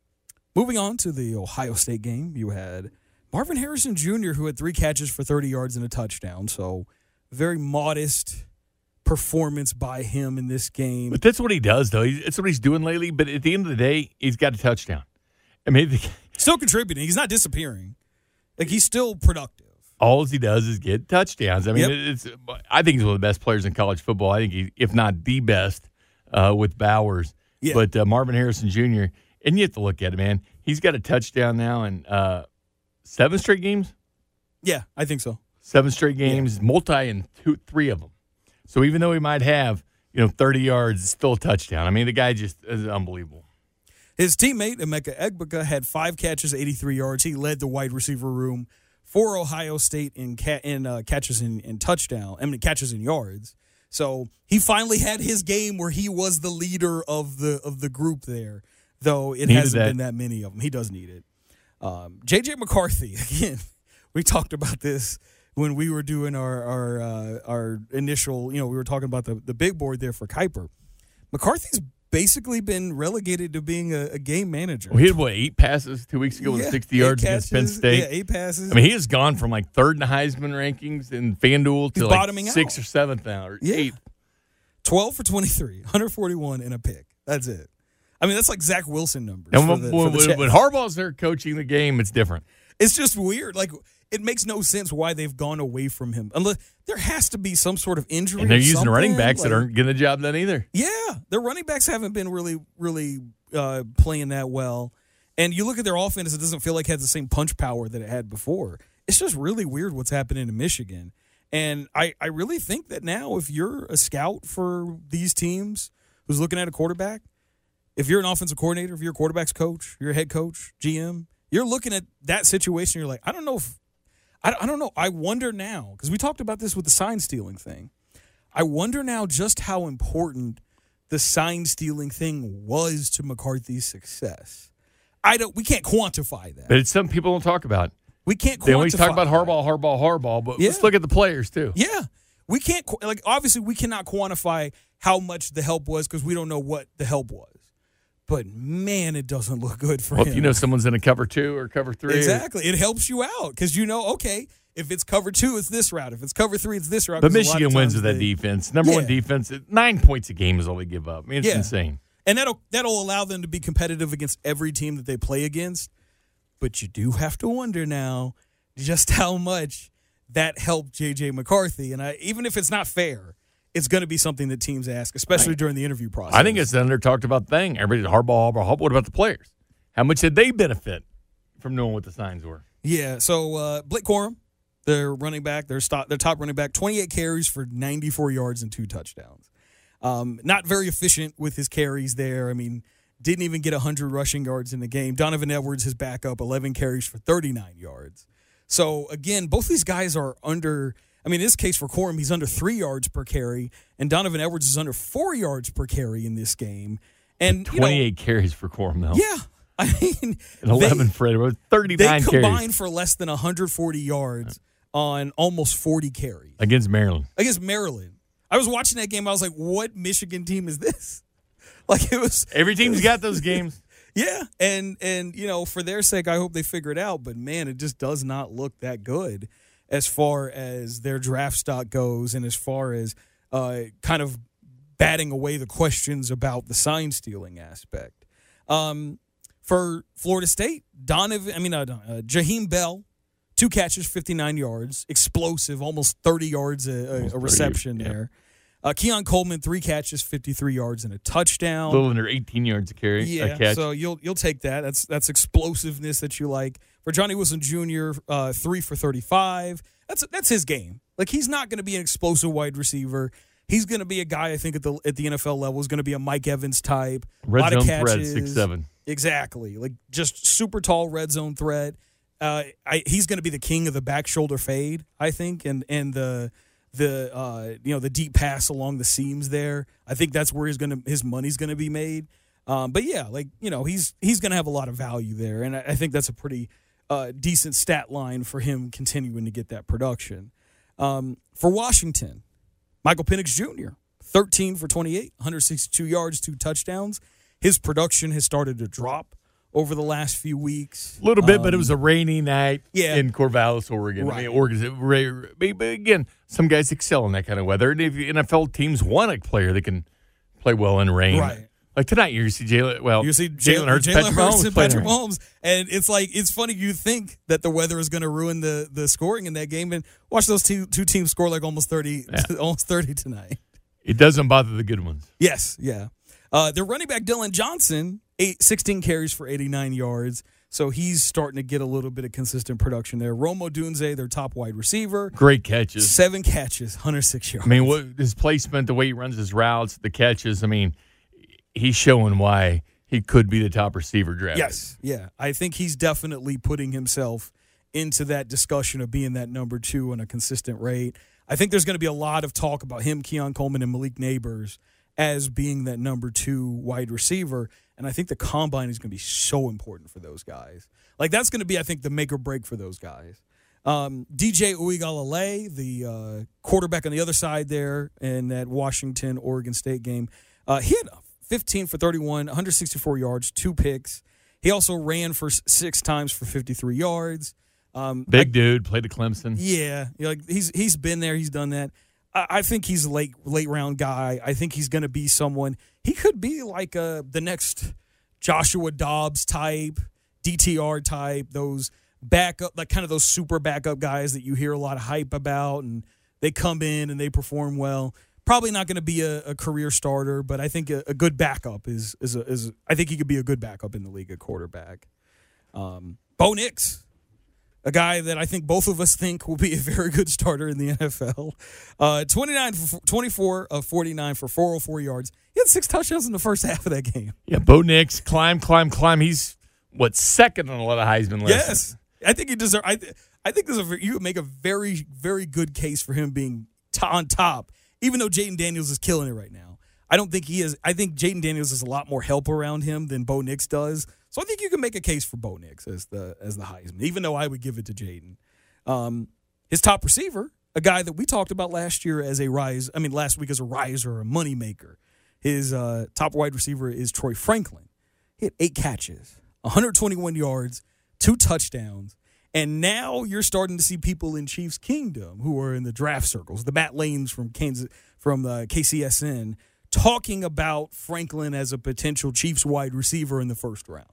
moving on to the Ohio State game, you had Marvin Harrison Jr., who had three catches for 30 yards and a touchdown. So, very modest performance by him in this game. But that's what he does, though. That's what he's doing lately. But at the end of the day, he's got a touchdown. I mean, the, [LAUGHS] still contributing. He's not disappearing. Like he's still productive. all he does is get touchdowns. I mean, Yep. it's. I think he's one of the best players in college football. I think he, if not the best, uh, with Bowers. Yeah. But uh, Marvin Harrison Jr. And you have to look at it, man. He's got a touchdown now and uh, seven straight games. Yeah, I think so. Seven straight games, multi in two, three of them. So even though he might have you know thirty yards, it's still a touchdown. I mean, the guy just is unbelievable. His teammate Emeka Egbuka had five catches, 83 yards. He led the wide receiver room for Ohio State in ca- in uh, catches and, and touchdown. I mean catches and yards. So he finally had his game where he was the leader of the of the group there. Though it Needed hasn't that. been that many of them. He does need it. Um, JJ McCarthy [LAUGHS] again. We talked about this when we were doing our our uh, our initial. You know, we were talking about the the big board there for Kiper. McCarthy's basically been relegated to being a, a game manager. Well, he had what eight passes two weeks ago with Yeah, sixty eight yards against Penn State. Yeah, eight passes. I mean, he has gone from like third in the Heisman rankings in FanDuel to He's like bottoming sixth out. or seventh now, or Yeah. eighth. 12 for 23, 141 and a pick. That's it. I mean, that's like Zach Wilson numbers. And for when, the- when, when, Harbaugh's there coaching the game, it's different. it's just weird. Like, it makes no sense why they've gone away from him. Unless there has to be some sort of injury. And they're using running backs that aren't getting the job done either. Yeah, their running backs haven't been really, really uh, playing that well. And you look at their offense; it doesn't feel like it has the same punch power that it had before. It's just really weird what's happening in Michigan. And I, I really think that now, if you're a scout for these teams who's looking at a quarterback, if you're an offensive coordinator, if you're a quarterback's coach, you're a head coach, GM, you're looking at that situation. You're like, I don't know if, I, I don't know. I wonder now because we talked about this with the sign stealing thing. I wonder now just how important the sign stealing thing was to McCarthy's success. I don't. We can't quantify that. But it's something people don't talk about. We can't. They always talk about. Harbaugh, Harbaugh, Harbaugh, but let's look at the players too. Yeah, we can't. Like obviously, we cannot quantify how much the help was because we don't know what the help was. But man, it doesn't look good for Well, him. if you know someone's in a cover two or cover three, exactly, it helps you out because you know, okay, if it's cover two, it's this route. If it's cover three, it's this route. But Michigan wins with that defense. Number one defense. Nine points a game is all they give up. I mean, it's Yeah. insane. and that'll that'll allow them to be competitive against every team that they play against. But you do have to wonder now just [LAUGHS] how much that helped JJ McCarthy, and I, even if it's not fair, it's going to be something that teams ask, especially during the interview process. I think it's an under talked about thing. Everybody's Harbaugh, Harbaugh, Harbaugh. What about the players? How much did they benefit from knowing what the signs were? yeah. So uh, Blake Corum, their running back, their stop, their top running back, twenty eight carries for ninety four yards and two touchdowns. Um, not very efficient with his carries there. I mean, didn't even get 100 rushing yards in the game. Donovan Edwards, his backup, 11 carries for 39 yards. So again, both these guys are under. I mean, in this case for Corum, he's under three yards per carry, and Donovan Edwards is under four yards per carry in this game. And you know, 28 carries for Corum, though. yeah, [LAUGHS] I mean, And 11 they, for Edwards. they 39 combined carries for less than 140 yards on almost 40 carries against Maryland. against Maryland. I was watching that game. I was like, "What Michigan team is this?" [LAUGHS] Like it was. [LAUGHS] Every team's got those games. Yeah, and and you know, for their sake, I hope they figure it out. But man, it just does not look that good as far as their draft stock goes, and as far as uh, kind of batting away the questions about the sign stealing aspect. Um, for Florida State, Donovan, I mean, uh, uh, Jaheim Bell, two catches, fifty nine yards, explosive, almost thirty yards a, a, a 30, reception yeah. there. Uh, Keon Coleman, three catches, fifty three yards, and a touchdown. A little under 18 yards a carry. Yeah, a catch. so you'll you'll take that. That's that's explosiveness that you like. For Johnny Wilson Jr., uh, three for thirty five. That's that's his game. Like he's not going to be an explosive wide receiver. He's going to be a guy I think at the at the NFL level is going to be a Mike Evans type. Red lot of zone threat, catches. six seven. Exactly, like just super tall red zone threat. Uh, I, he's going to be the king of the back shoulder fade, I think, and and the the uh, you know the deep pass along the seams there. I think that's where he's going to his money's going to be made. Um, but yeah, like you know, he's he's going to have a lot of value there, and I, I think that's a pretty uh, decent stat line for him continuing to get that production. Um, for Washington, Michael Penix Jr. 13 for 28, 162 yards, two touchdowns. His production has started to drop over the last few weeks. A little bit, but it was a rainy night Um, yeah. in Corvallis, Oregon. I mean, Oregon's but but again, some guys excel in that kind of weather. And if NFL teams want a player that can play well in rain, Right. Like tonight, you see Jalen. Well, You see Jalen Hurts, Jalen Hurts and Patrick. Mahomes, and it's like it's funny. You think that the weather is going to ruin the the scoring in that game, and watch those two two teams score like almost thirty, [LAUGHS] almost thirty tonight. It doesn't bother the good ones. Yes, yeah. Uh, their running back Dillon Johnson, eight, 16 carries for 89 yards. So he's starting to get a little bit of consistent production there. Rome Odunze, their top wide receiver, Great catches. seven catches, 106 yards. I mean, what his placement, the way he runs his routes, the catches. I mean, he's showing why he could be the top receiver drafted. Yes, yeah. I think he's definitely putting himself into that discussion of being that number two on a consistent rate. I think there's going to be a lot of talk about him, Keon Coleman, and Malik Nabers as being that number two wide receiver. And I think the combine is going to be so important for those guys. Like that's going to be, I think, the make or break for those guys. Um, DJ Uiagalelei, the uh, quarterback on the other side there in that Washington Oregon State game, uh, he had 15 for 31, 164 yards, two picks. He also ran for six times for 53 yards. Um, Big dude, played at Clemson. yeah, you know, like he's he's been there, he's done that. I, I think he's a late late round guy. I think he's going to be someone. He could be like uh the next Joshua Dobbs type, DTR type. Those backup, like kind of those super backup guys that you hear a lot of hype about, and they come in and they perform well. Probably not going to be a, a career starter, but I think a, a good backup is is a, is. I think he could be a good backup in the league at quarterback. Um, Bo Nix, a guy that I think both of us think will be a very good starter in the NFL. Uh, 29 for 24 of 49 for 404 yards. He had six touchdowns in the first [LAUGHS] half of that game. Yeah, Bo Nix, climb, climb, climb. He's what second on a lot of Heisman lists. Yes, I think he deserves. I, I think there's a you make a very very good case for him being t- on top, even though Jayden Daniels is killing it right now. I don't think he is. I think Jayden Daniels has a lot more help around him than Bo Nix does. So I think you can make a case for Bo Nix as the as the Heisman, even though I would give it to Jayden. Um, his top receiver, a guy that we talked about last year as a rise. I mean, last week as a riser, or a moneymaker. His uh, top wide receiver is Troy Franklin. He had eight catches, 121 yards, two touchdowns. And now you're starting to see people in Chiefs Kingdom who are in the draft circles, the bat Lanes from Kansas, from the KCSN, talking about Franklin as a potential Chiefs wide receiver in the first round.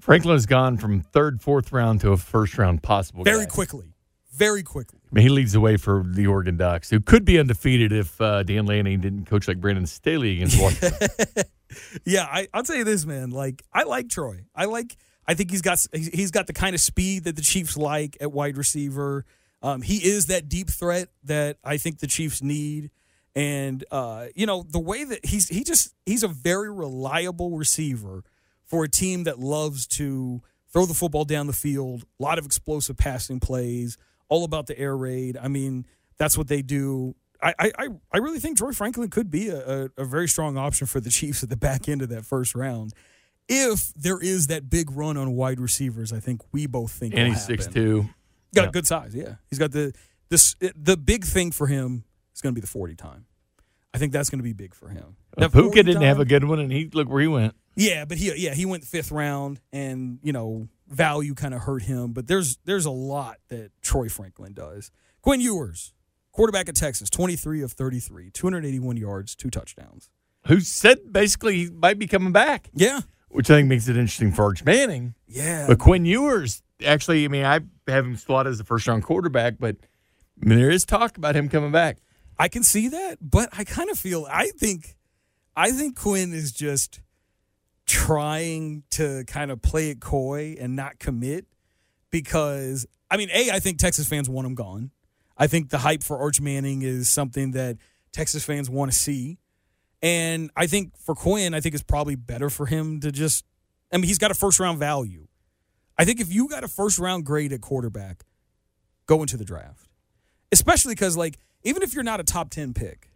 Franklin has gone from third, fourth round to a first round possible. Very guy. quickly. Very quickly. I mean, he leads the way for the Oregon Ducks, who could be undefeated if uh, Dan Lanning didn't coach like Brandon Staley against Washington. [LAUGHS] Yeah, I, I'll tell you this, man. Like, I like Troy. I like. I think he's got he's got the kind of speed that the Chiefs like at wide receiver. Um, he is that deep threat that I think the Chiefs need, and uh, you know the way that he's he just he's a very reliable receiver for a team that loves to throw the football down the field, a lot of explosive passing plays, all about the air raid. I mean, that's what they do. I, I, I really think Troy Franklin could be a, a, a very strong option for the Chiefs at the back end of that first round. If there is that big run on wide receivers, I think we both think And he's six two. Got Yeah. good size, yeah. He's got the this the big thing for him is going to be the forty time. I think that's going to be big for him. Uh, that 40 Puka didn't have a good one, and he look where he went. yeah, but he yeah he went fifth round, and you know value kind of hurt him. But there's there's a lot that Troy Franklin does. Quinn Ewers, quarterback at Texas, twenty three of thirty three, two hundred eighty one yards, two touchdowns. Who said basically he might be coming back, Yeah, which I think makes it interesting for Arch Manning. yeah. But Quinn Ewers, actually, I mean, I have him slotted as the first round quarterback, but I mean, there is talk about him coming back. I can see that, but I kind of feel I think I think Quinn is just trying to kind of play it coy and not commit because I mean, A, I think Texas fans want him gone. I think the hype for Arch Manning is something that Texas fans want to see. And I think for Quinn, I think it's probably better for him to just I mean, he's got a first round value. I think if you got a first round grade at quarterback, go into the draft. Especially because, like, even if you're not a top 10 pick,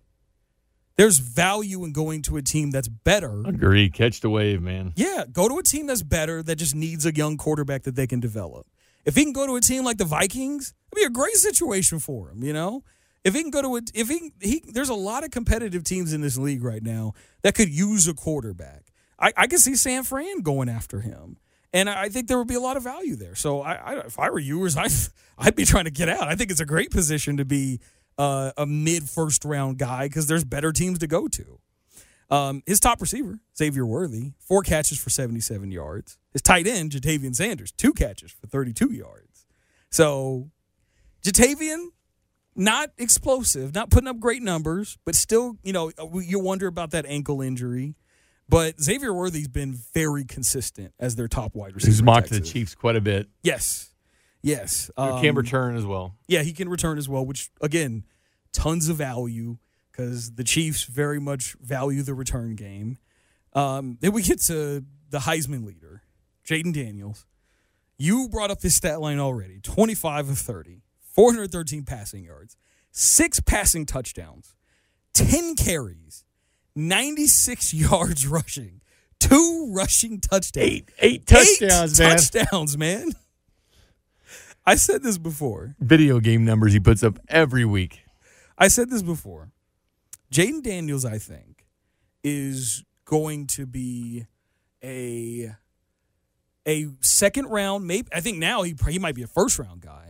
there's value in going to a team that's better. Agree. Catch the wave, man. Yeah, go to a team that's better that just needs a young quarterback that they can develop. If he can go to a team like the Vikings, it'd be a great situation for him, you know? If he can go to a if he he there's a lot of competitive teams in this league right now that could use a quarterback. I, I can see San Fran going after him. And I think there would be a lot of value there. So I, I if I were Ewers, I [LAUGHS] I'd be trying to get out. I think it's a great position to be uh, a mid first round guy because there's better teams to go to. Um, his top receiver, Xavier Worthy, four catches for 77 yards. His tight end, Ja'Tavion Sanders, two catches for 32 yards. So, Ja'Tavion, not explosive, not putting up great numbers, but still, you know, you wonder about that ankle injury. But Xavier Worthy's been very consistent as their top wide receiver. He's mocked the Chiefs quite a bit. Yes. Yes. can Um, return as well. yeah, he can return as well, which again, tons of value because the Chiefs very much value the return game. Um, then we get to the Heisman leader, Jayden Daniels. You brought up his stat line already 25 of 30, 413 passing yards, six passing touchdowns, 10 carries, 96 [LAUGHS] yards rushing, two rushing touchdowns. Eight, eight touchdowns, Eight man. touchdowns, man. I said this before. Video game numbers he puts up every week. I said this before. Jayden Daniels, I think, is going to be a a second round. Maybe I think now he he might be a first round guy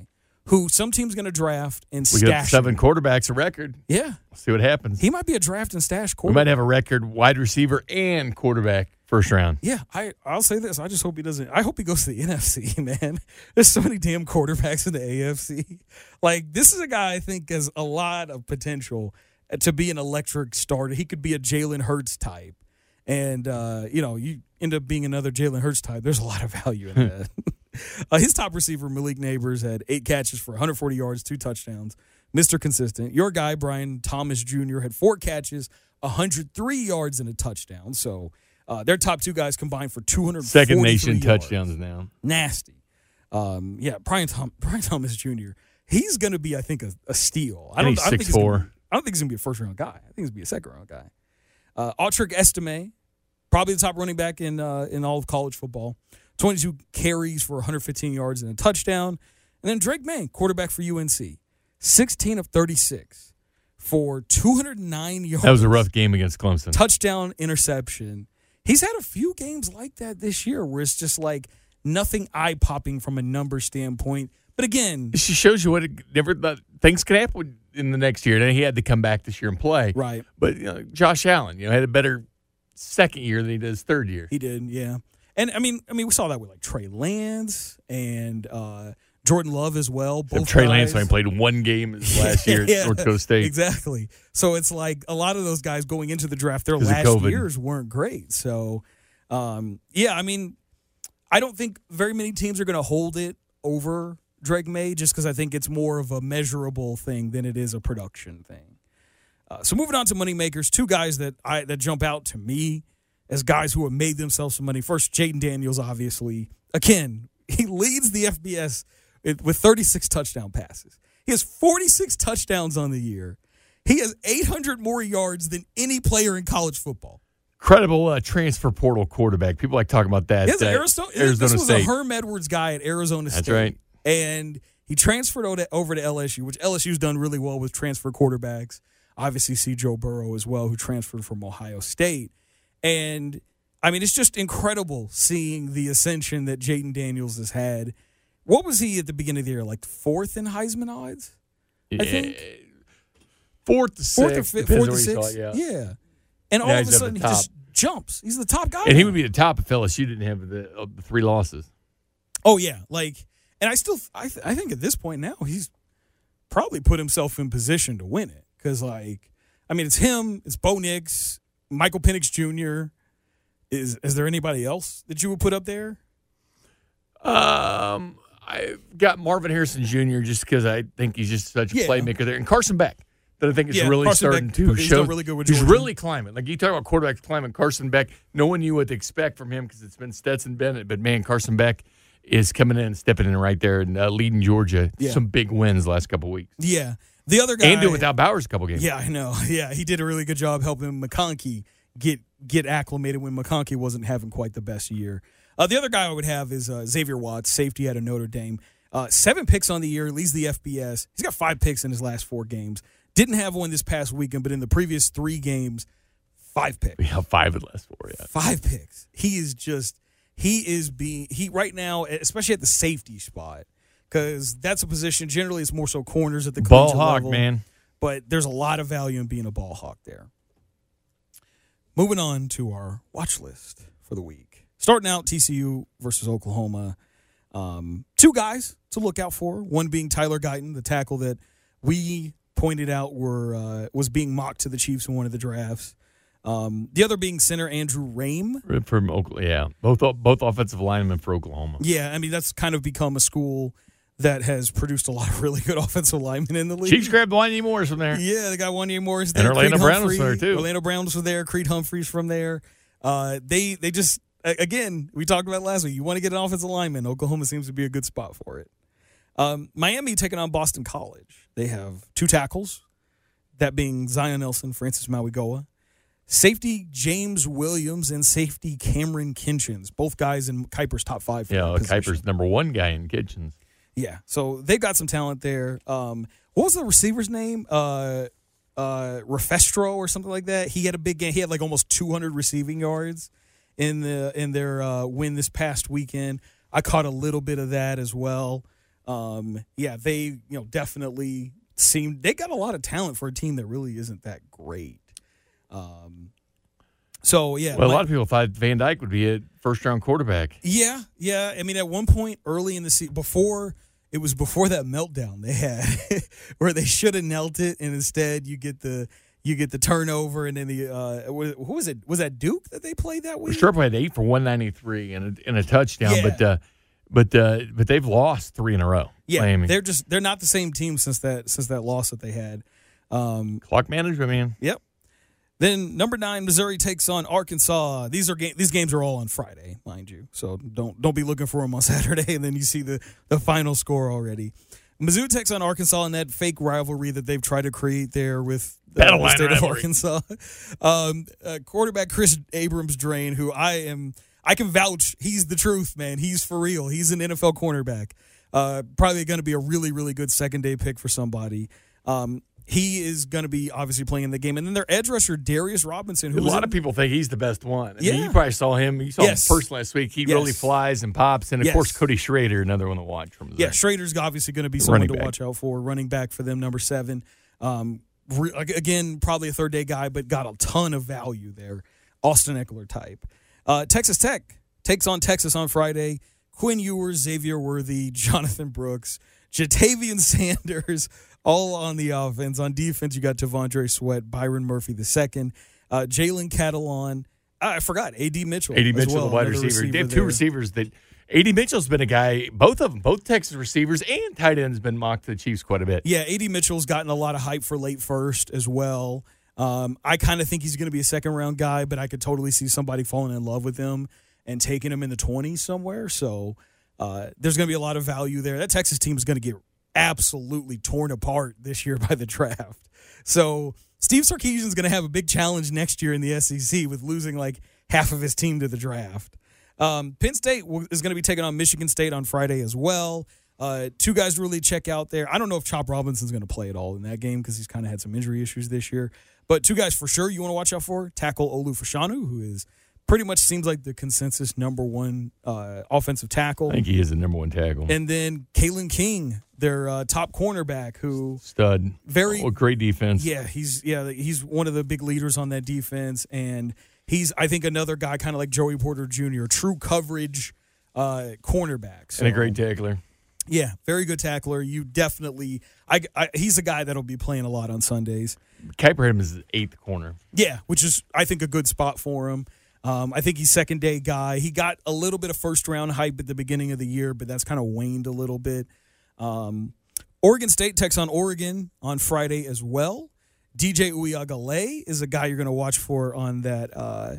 who some team's going to draft and We got stash. seven him. quarterbacks a record. Yeah, See what happens. he might be a draft and stash quarterback. We might have a record wide receiver and quarterback first round. Yeah, I I'll say this. I just hope he doesn't. I hope he goes to the [LAUGHS] NFC. Man, there's so many damn quarterbacks in the AFC. [LAUGHS] Like this is a guy I think has a lot of potential to be an electric starter. He could be a Jalen Hurts type, and uh, you know you end up being another Jalen Hurts type. There's a lot of value in that. [LAUGHS] uh, his top receiver Malik Nabers had eight catches for 140 yards, two touchdowns. Mr. Consistent. Your guy Brian Thomas Jr. had four catches, 103 yards and a touchdown. So. Uh, their top two guys combined for 200 Second nation touchdowns now. nasty. Um, yeah, Brian Tom, [LAUGHS] Brian Thomas Jr. He's going to be, I think, a, a steal. I don't. he's I don't think he's gonna 6'4". be- I don't think he's going to be a first round guy. I think he's going to be a second round guy. Uh, Audric Estime, probably the top running back in uh, in all of college football. Twenty two carries for 115 yards and a touchdown. And then Drake Maye, quarterback for UNC, 16 of 36 for 209 yards That was a rough game against Clemson. touchdown, interception. He's had a few games like that this year where it's just like nothing eye popping from a number standpoint. But again, It just shows you what it never things could happen in the next year. And he had to come back this year and play. right, But you know, Josh Allen, you know, had a better second year than he did his third year. he did, yeah. And I mean, I mean, we saw that with like Trey Lance and uh, Jordan Love as well. Both Trey guys. Lance only played one game [LAUGHS] last year Yeah, at North Dakota State. Exactly. So it's like a lot of those guys going into the draft, their last years weren't great. So, um, yeah, I mean, I don't think very many teams are going to hold it over Drake Maye just because I think it's more of a measurable thing than it is a production thing. Uh, so moving on to money makers, two guys that I that jump out to me as guys who have made themselves some money. First, Jayden Daniels, obviously. Again, [LAUGHS] he leads the FBS with 36 touchdown passes. He has 46 touchdowns on the year. He has 800 more yards than any player in college football. Credible uh, transfer portal quarterback. People like talking about that. Yes, uh, Arizona, Arizona this was State. a Herm Edwards guy at Arizona That's State. right. And he transferred over to, LSU, which LSU's done really well with transfer quarterbacks. Obviously, see Joe Burrow as well, who transferred from Ohio State. And I mean, it's just incredible seeing the ascension that Jayden Daniels has had. What was he at the beginning of the year? Like fourth in Heisman odds? I think fourth to fourth or sixth, fifth, fourth you sixth. it, yeah. And all Now of a he's at the sudden, he just jumps. He's the top guy. And he would be the top if LSU didn't have the, uh, the three losses. Oh yeah, like, and I still, I, th- I think at this point now he's probably put himself in position to win it because, like, I mean, it's him, it's Bo Nix, Michael Penix Jr. Is is there anybody else that you would put up there? Um, I got Marvin Harrison Jr. just because I think he's just such a Yeah. playmaker there, and Carson Beck that I think is Yeah, really Carson starting Beck, to he's show. really good with he's really climbing. Like you talk about quarterbacks climbing, Carson Beck. No one knew what to expect from him because it's been Stetson Bennett, but man, Carson Beck is coming in stepping in right there and uh, leading Georgia Yeah. some big wins last couple weeks, Yeah, the other guy and doing without Bowers a couple games. Yeah, I know. [LAUGHS] Yeah, he did a really good job helping McConkey get get acclimated when McConkey wasn't having quite the best year. Uh, the other guy I would have is uh, Xavier Watts, safety out of Notre Dame. Uh, seven picks on the year, leads the FBS. He's got five picks in his last four games. Didn't have one this past weekend, but in the previous three games, five picks. We have five in the last four. Yeah, Five picks. He is just he is being he right now, especially at the safety spot, because that's a position. Generally, it's more so corners at the ball hawk level man. but there's a lot of value in being a ball hawk there. Moving on to our watch list for the week. Starting out TCU versus Oklahoma. Um, two guys to look out for. One being Tyler Guyton, the tackle that we pointed out were uh, was being mocked to the Chiefs in one of the drafts. Um, the other being center Andrew Raym. From Oklahoma, yeah, both both offensive linemen for Oklahoma. Yeah, I mean that's kind of become a school that has produced a lot of really good [LAUGHS] offensive linemen in the league. Chiefs grabbed Lonnie Morris from there. Yeah, they got Wanya Morris And there. Orlando Creed Brown was there, too. Orlando Brown was there. Creed Humphreys from there. Uh, they they just again we talked about last week. You want to get an offensive lineman. Oklahoma seems to be a good spot for it. Um, Miami taking on Boston College. They have two tackles, that being Zion Nelson, Francis Mauigoa, safety James Williams, and safety Kamren Kinchens. Both guys in Kiper's top five. Yeah. Kiper's number one guy in Kinchens. Yeah, so they've got some talent there. Um, what was the receiver's name? Uh, uh, Refestro or something like that. He had a big game. He had like almost 200 receiving yards in the in their uh, win this past weekend. I caught a little bit of that as well. Um, yeah, they you know definitely seem they got a lot of talent for a team that really isn't that great. Um, so yeah, Well, a lot of people thought Van Dyke would be a first round quarterback. yeah, yeah. I mean, at one point early in the season, before it was before that meltdown they had, [LAUGHS] where they should have knelt it, and instead you get the you get the turnover, and then the uh, wh- who was it? Was that Duke that they played that week? Sharp had eight for one ninety three and a, and a touchdown, Yeah. but uh, but uh, but they've lost three in a row. Yeah, Miami. they're just they're not the same team since that since that loss that they had. Um, clock management, man. Yep. Then number nine, Missouri takes on Arkansas. These are ga- these games are all on Friday, mind you. So don't don't be looking for them on [LAUGHS] Saturday, and then you see the the final score already. Mizzou takes on Arkansas in that fake rivalry that they've tried to create there with uh, the state of. Arkansas. [LAUGHS] Um, uh, quarterback Chris Abrams Drain, who I am, I can vouch. He's the truth, man. He's for real. He's an NFL cornerback. Uh, probably going to be a really really good second day pick for somebody. Um, he is going to be obviously playing in the game, and then their edge rusher Darius Robinson, who A lot in- of people think he's the best one. I mean, Yeah. you probably saw him. You saw Yes. him first last week. He Yes. really flies and pops. And of Yes. course, Cody Schrader, another one to watch from. Yeah, Schrader's obviously going to be someone to back. watch out for. Running back for them, number seven. Um, re- again, probably a third day guy, but got a ton of value there. Austin Ekeler type. Uh, Texas Tech takes on Texas on Friday. Quinn Ewers, Xavier Worthy, [LAUGHS] Jonathan Brooks, Ja'Tavion [LAUGHS] Sanders, all on the offense. On defense, you got Devondre Sweat, Byron Murphy the second, uh, Jalen Catalon. I forgot AD Mitchell. AD Mitchell, well, the wide another receiver. They have two there. receivers that. AD Mitchell's been a guy. Both of them, both Texas receivers and tight ends, been mocked to the Chiefs quite a bit. Yeah, AD Mitchell's gotten a lot of hype for late first as well. Um, I kind of think he's going to be a second round guy, but I could totally see somebody falling in love with him and taking him in the 20s somewhere. So uh, there's going to be a lot of value there. That Texas team is going to get absolutely torn apart this year [LAUGHS] by the draft. So Steve Sarkisian is going to have a big challenge next year in the SEC with losing like half of his team to the draft. Um, Penn State is going to be taking on Michigan State on Friday as well. Uh, two guys really check out there. I don't know if Chop Robinson's going to play at all in that game because he's kind of had some injury issues this year. But two guys for sure you want to watch out for tackle Olu Fashanu, who is pretty much seems like the consensus number one uh, offensive tackle. I think he is the number one tackle. And then Kalen King, their uh, top cornerback, who stud, very oh, great defense. Yeah, he's yeah he's one of the big leaders on that defense, and he's I think another guy kind of like Joey Porter Jr., true coverage uh, cornerback, so, and a great tackler. Yeah, very good tackler. You definitely, I, I, he's a guy that'll be playing a lot on Sundays. Kiper had him as the eighth corner. Yeah, which is I think a good spot for him. Um, I think he's second day guy. He got a little bit of first round hype at the beginning of the year, but that's kind of waned a little bit. Um, Oregon State takes on Oregon on Friday as well. DJ Uiagalelei is a guy you're going to watch for on that uh,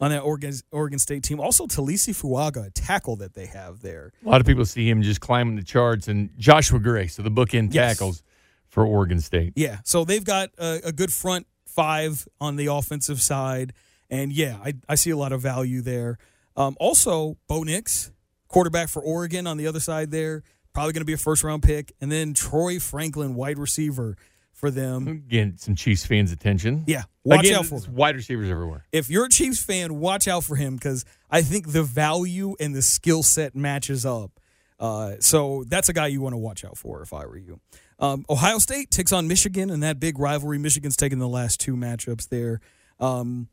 on that Oregon Oregon State team. Also, Taliese Fuaga, a tackle that they have there. A lot of people see him just climbing the charts, and Joshua Gray, so the bookend yes. tackles for Oregon State. Yeah, so they've got a, a good front five on the offensive side. And yeah, I, I see a lot of value there. Um, also, Bo Nix, quarterback for Oregon on the other side there, probably going to be a first round pick. And then Troy Franklin, wide receiver for them. Again, some Chiefs fans' attention. Yeah, watch Again, out for him. wide receivers everywhere. If you're a Chiefs fan, watch out for him because I think the value and the skill set matches up. Uh, so that's a guy you want to watch out for if I were you. Um, Ohio State takes on Michigan and that big rivalry. Michigan's taken the last two matchups there. Um,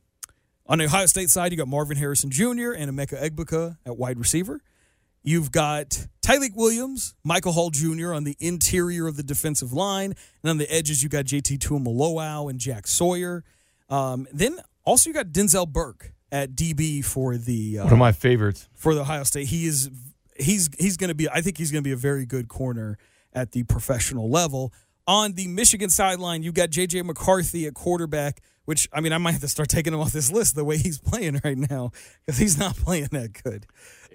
on the Ohio State side, you got Marvin Harrison Jr. and Emeka Egbuka at wide receiver. You've got Tyleik Williams, Michael Hall Jr. on the interior of the defensive line. And on the edges, you got JT Tuimoloau and Jack Sawyer. Um, then also you got Denzel Burke at DB for the uh, one of my favorites for the Ohio State. He is he's he's going to be I think he's going to be a very good corner at the professional level. On the Michigan sideline, you've got JJ McCarthy at quarterback which I mean, I might have to start taking him off this list the way he's playing [LAUGHS] right now because he's not [LAUGHS] playing that good.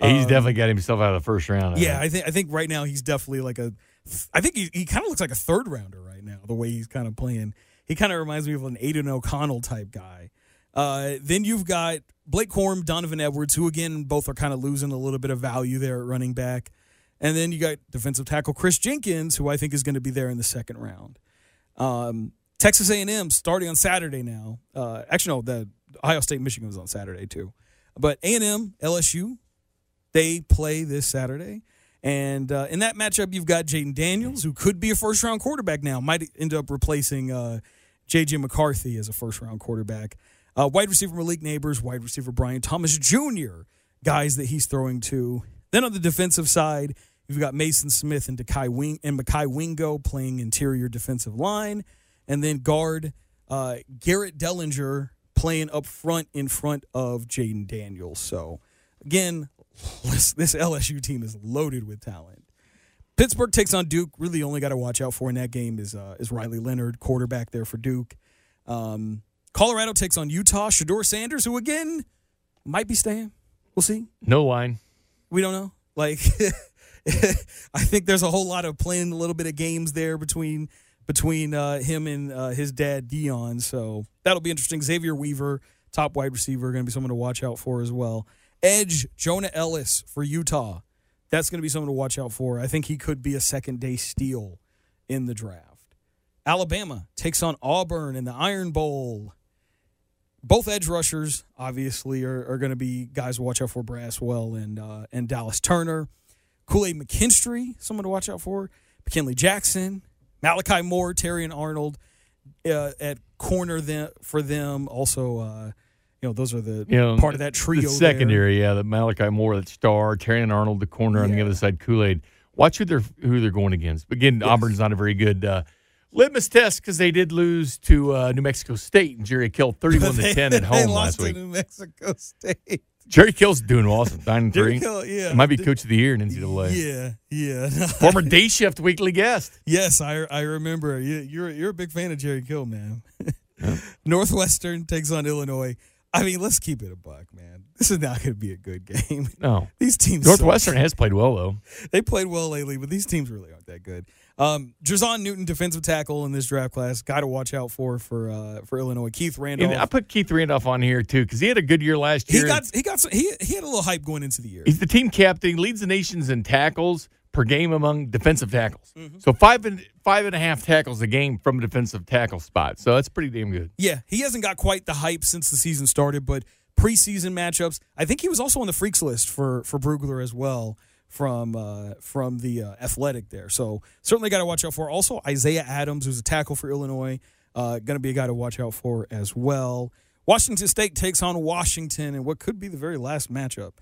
He's um, definitely got himself out of the first round. I yeah, think. I think I think right now he's definitely like a. I think he, he kind of looks like a third rounder right now. The way he's kind of playing, he kind of reminds me of an Aidan O'Connell type guy. Uh, then you've got Blake Corum, Donovan Edwards, who again both are kind of losing a little bit of value there at running back. And then you got defensive tackle Kris Jenkins, who I think is going to be there in the second round. Um, Texas A&M starting on Saturday now. Uh, actually, no, the Ohio State Michigan was on Saturday too. But A&M LSU, they play this Saturday. And uh, in that matchup, you've got Jayden Daniels, who could be a first round quarterback now, might end up replacing uh, J.J. McCarthy as a first round quarterback. Uh, wide receiver Malik Nabers, wide receiver Brian Thomas Jr., guys that he's throwing to. Then on the defensive side, you've got Mason Smith and Dekai Wing and Mekhi Wingo playing interior defensive line and then guard uh, Garrett Dellinger playing up front in front of Jayden Daniels. So again, [LAUGHS] this, LSU team is loaded with talent. Pittsburgh takes on Duke. Really, only got to watch out for in that game is uh, is Riley Leonard, quarterback there for Duke. Um, Colorado takes on Utah. Shedeur Sanders, who again might be staying. We'll see. No line. We don't know. Like, [LAUGHS] I think there's a whole lot of playing a little bit of games there between between uh, him and uh, his dad Deion. So that'll be interesting. Xavier Weaver, top wide receiver, going to be someone to watch out for as well. Edge Jonah Elliss for Utah. That's going to be someone to watch out for. I think he could be a second day steal in the draft. Alabama takes on Auburn in the Iron Bowl. Both edge rushers, obviously, are, are going to be guys to watch out for Braswell and uh, and Dallas Turner. Kool Aid McKinstry, someone to watch out for. McKinley Jackson, Malachi Moore, Terrion Arnold uh, at corner them, for them. Also, uh, you know, those are the you know, part of that trio. The secondary, there. yeah, the Malachi Moore, that star, Terrion Arnold, the corner yeah. on the other side, Kool Aid. Watch who they're who they're going against. Again, yes. Auburn's not a very good uh, litmus test because they did lose to uh, New Mexico State and Jerry Kill [LAUGHS] thirty-one to ten at home last week. New Mexico State. Jerry Kill's doing awesome, nine and three. Kill, yeah, it might be coach of the year in NCAA. Yeah, yeah. [LAUGHS] Former day shift weekly guest. Yes, I I remember. You, you're you're a big fan of Jerry Kill, man. [LAUGHS] Northwestern takes on Illinois. I mean, let's keep it a buck, man. This is not going to be a good game. No. These teams. Northwestern has played well though. They played well lately, but these teams really aren't that good. Um, Newton, defensive tackle in this draft class, guy to watch out for for uh, for Illinois. Keith Randolph. And I put Keith Randolph on here too because he had a good year last year. he got he got some, he he had a little hype going into the year. He's the team captain. He leads the nations in tackles per game among defensive tackles. Mm-hmm. So five and five and a half tackles a game from a defensive tackle spot. So that's pretty damn good. Yeah, he hasn't got quite the hype since the season started, but preseason matchups, I think he was also on the freaks list for for Brugler as well from uh, from the uh, athletic there. So certainly got to watch out for. Also Isaiah Adams, who's a tackle for Illinois, uh, going to be a guy to watch out for as well. Washington State takes on Washington and what could be the very last matchup.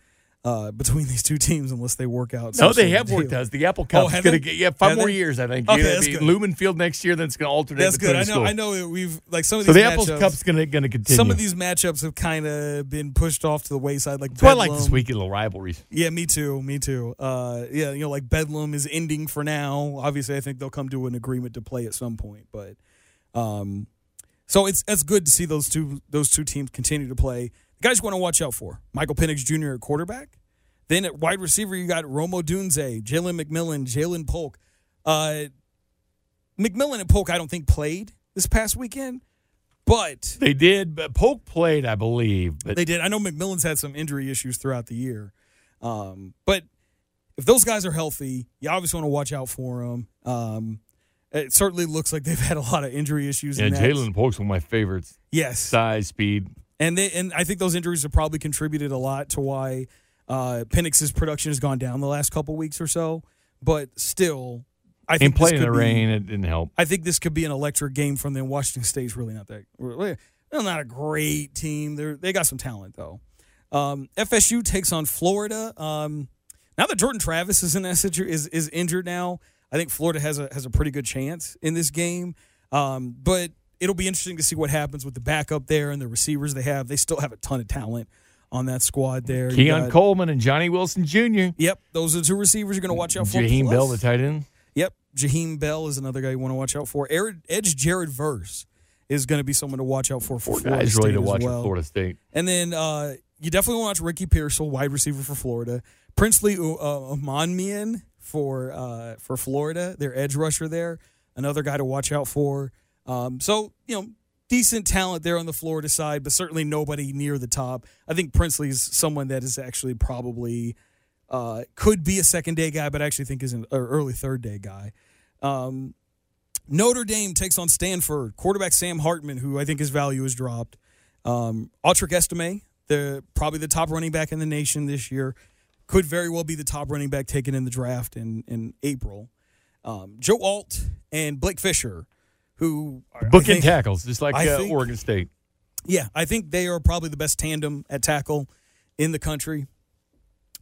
Uh, between these two teams, unless they work out. No, they have worked out. The Apple Cup Oh, is going to get yeah five Have more they? years. I think. Okay, that's be good. Lumen Field next year. Then it's going to alternate. That's good. I know. schools. I know. We've like some of these. So the matchups- Cup's going to going to continue. Some of these matchups have kind of been pushed off to the wayside. Like That's why I like this weekend little rivalries. Yeah, me too. Me too. Uh, yeah, you know, like Bedlam is ending for now. Obviously, I think they'll come to an agreement to play at some point. But, um, so it's it's good to see those two those two teams continue to play. Guys you want to watch out for: Michael Penix Jr. at quarterback. Then at wide receiver, you got Rome Odunze, Jalen McMillan, Ja'Lynn Polk. Uh, McMillan and Polk, I don't think played this past weekend, but They did, but Polk played, I believe. But they did. I know McMillan's had some injury issues throughout the year, um, but if those guys are healthy, you obviously want to watch out for them. Um, it certainly looks like they've [LAUGHS] had a lot of injury issues. yeah. Ja'Lynn Polk's one of my favorites. yes, Size, speed. And they, and I think those injuries have probably contributed a lot to why uh, Penix's production has gone down the last couple weeks or so. But still, I think And playing in the be- rain, it didn't help. I think this could be an electric game from them. Washington State's really not that. They're not a great team. They're they got some talent though. Um, FSU takes on Florida. Um, now that Jordan Travis is in that situ- is is injured now, I think Florida has a has a pretty good chance in this game. Um, but it'll be interesting to see what happens with the backup there and the receivers they have. They still have a ton of talent on that squad there. Keon got- Coleman and Johnny Wilson Jr. Yep, those are the two receivers you're going to watch out for. Jaheim Bell, the tight end. Yep, Jaheim Bell is another guy you want to watch out for. Ed- Edge Jared Verse is going to be someone to watch out for. for Florida guys really State to watch well. Florida State. And then uh, you definitely want to watch Ricky Pearsall, wide receiver for Florida. Princely uh, for uh, for Florida, their edge rusher there, another guy to watch out for. Um, so you know, decent talent there on the Florida side, but certainly nobody near the top. I think Princely is someone that is actually probably uh, could be a second day guy, but I actually think is an early third day guy. Um, Notre Dame takes on Stanford. Quarterback Sam Hartman, who I think his value has dropped. Um, Audric Estime, the probably the top running back in the nation this year, could very well be the top running back taken in the draft in in April. Um, Joe Alt and Blake Fisher, who are, I Bookend think- tackles, just like uh, think- Oregon State. yeah, I think they are probably the best tandem at tackle in the country.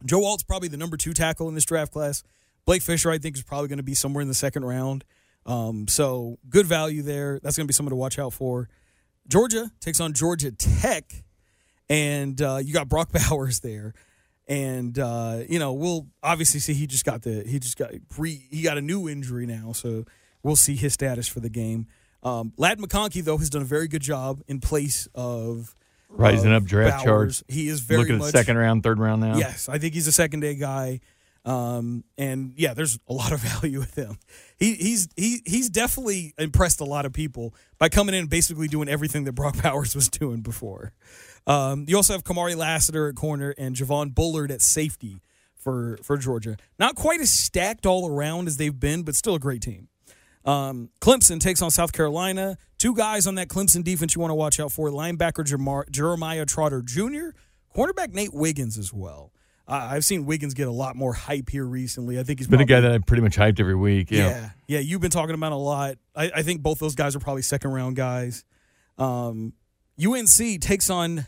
Joe Alt's probably the number two tackle in this draft class. Blake Fisher, I think, is probably going to be somewhere in the second round. Um, so good value there. That's going to be someone to watch out for. Georgia takes on Georgia Tech, and uh, you got Brock [LAUGHS] Bowers there. And uh, you know, we'll obviously see he just got the he just got re, he got a new injury now, so we'll see his status for the game. Um, Ladd McConkey though has done a very good job in place of Rising of up draft Bowers. charts. He is very Looking much at second round, third round now. Yes, I think he's a second day guy. Um, and yeah, there's a lot of [LAUGHS] value with him. He he's he he's definitely impressed a lot of people by coming in and basically doing everything that Brock [LAUGHS] Bowers was doing before. Um, you also have Kamari Lassiter at corner and Javon Bullard at safety for for Georgia. Not quite as stacked all around as they've been, but still a great team. Um, Clemson takes on South Carolina. Two guys on that Clemson defense you want to watch out for: linebacker Jeremiah Trotter Jr., cornerback Nate Wiggins as well. Uh, I've seen Wiggins get a lot more hype here recently. I think he's Been a guy that I pretty much hyped every week. Yeah. yeah, yeah. You've been talking about a lot. I, I think both those guys are probably second round guys. Um, UNC takes on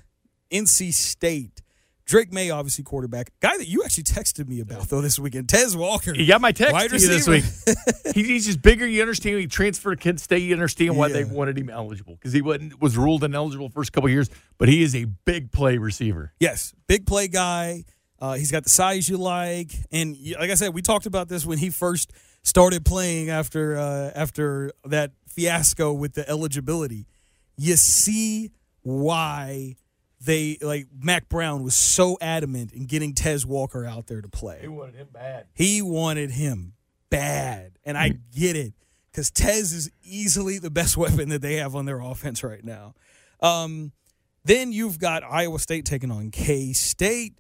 NC State. Drake Maye, obviously quarterback. Guy that you actually texted me about though this weekend. Tez Walker. You got my text Wide to you this week. [LAUGHS] He- he's just bigger. You understand. He transferred to Kent State. You understand why they wanted him eligible because he wasn't was ruled ineligible first couple years. But he is a big play receiver. Yes, big play guy. Uh, he's got the size you like, and like I said, we talked about this when he first started playing after uh, after that fiasco with the eligibility. you see why they like Mack Brown was so adamant in getting Tez Walker out there to play. He wanted him bad. He wanted him bad, and I get it because Tez is easily the best [LAUGHS] weapon that they have on their offense right now. Um, then you've got Iowa State taking on K State.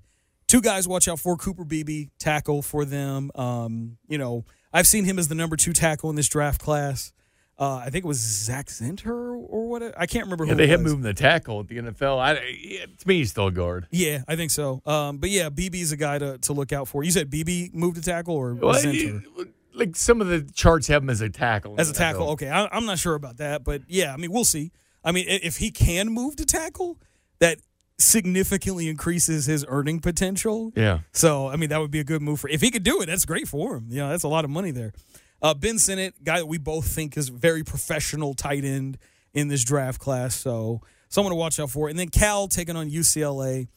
Two guys, watch out for Cooper Beebe, tackle for them. Um, you know, I've seen him as the number two tackle in this draft class. Uh, I think it was Zach Zinter or what? I can't remember. Yeah, who they have moving the tackle at the NFL. I, to me, he's still a guard. Yeah, I think so. Um, but yeah, BB is a guy to, to look out for. You said BB moved to tackle or Well, Zinter? like some of the charts have him as a tackle. as a tackle. Okay, I, I'm not sure about that, but yeah, I mean, we'll see. I mean, if he can move to tackle, that significantly increases his earning potential. Yeah. So, I mean, that would be a good move for. If he could do it, that's great for him. You know, that's a lot of money there. Uh, ben Sinnott, guy that we both think is very professional tight end in this draft class. So, someone to watch out for. And then Cal taking on UCLA.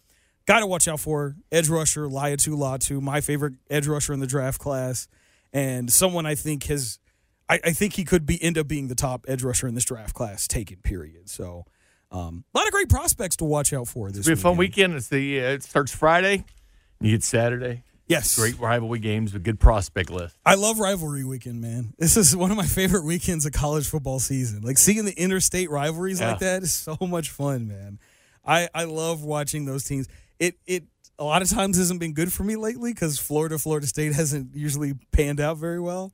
Got to watch out for edge rusher Laiatu Latu, my favorite edge rusher in the draft class, and someone I think has, I, I think he could be end up being the top edge rusher in this draft class taken. Period. So, um, a lot of great prospects to watch out for this. It'll be a fun weekend. weekend. It's the uh, it starts Friday. You get Saturday. Yes, Great rivalry games with good prospect list. I love rivalry weekend, man. This is one of my favorite weekends of college football season. Like seeing the interstate rivalries like Yeah. that is so much fun, man. I I love watching those teams. It it a lot of times hasn't been good for me lately because Florida Florida State hasn't usually panned out very well.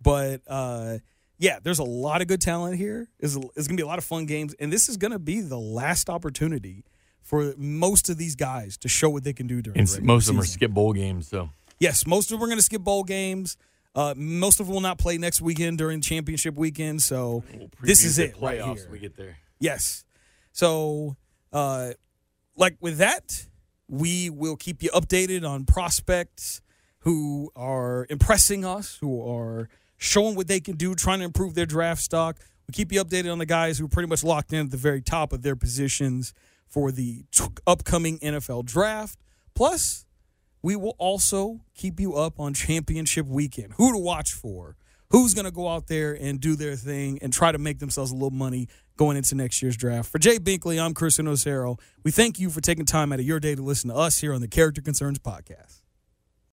But uh, yeah, there's a lot of good talent here. It's, it's gonna be a lot of fun games, and this is gonna be the last opportunity for most of these guys to show what they can do during. And the s- regular most of them are skip bowl games. So Yes, most of them are going to skip bowl games. Uh, most of them will not play next weekend during championship weekend. So we'll this is it right here. when we get there. Yes. So, uh, like with that, we will keep you updated on prospects who are impressing us, who are showing what they can do, trying to improve their draft stock. We keep you updated on the guys who are pretty much locked in at the very top of their positions for the t- upcoming NFL draft. Plus, we will also keep you up on championship weekend. Who to watch for? Who's going to go out there and do their thing and try to make themselves a little money going into next year's draft? For Jay Binkley, I'm Chris Osero. We thank you for taking time out of your day to listen to us here on the Character Concerns Podcast.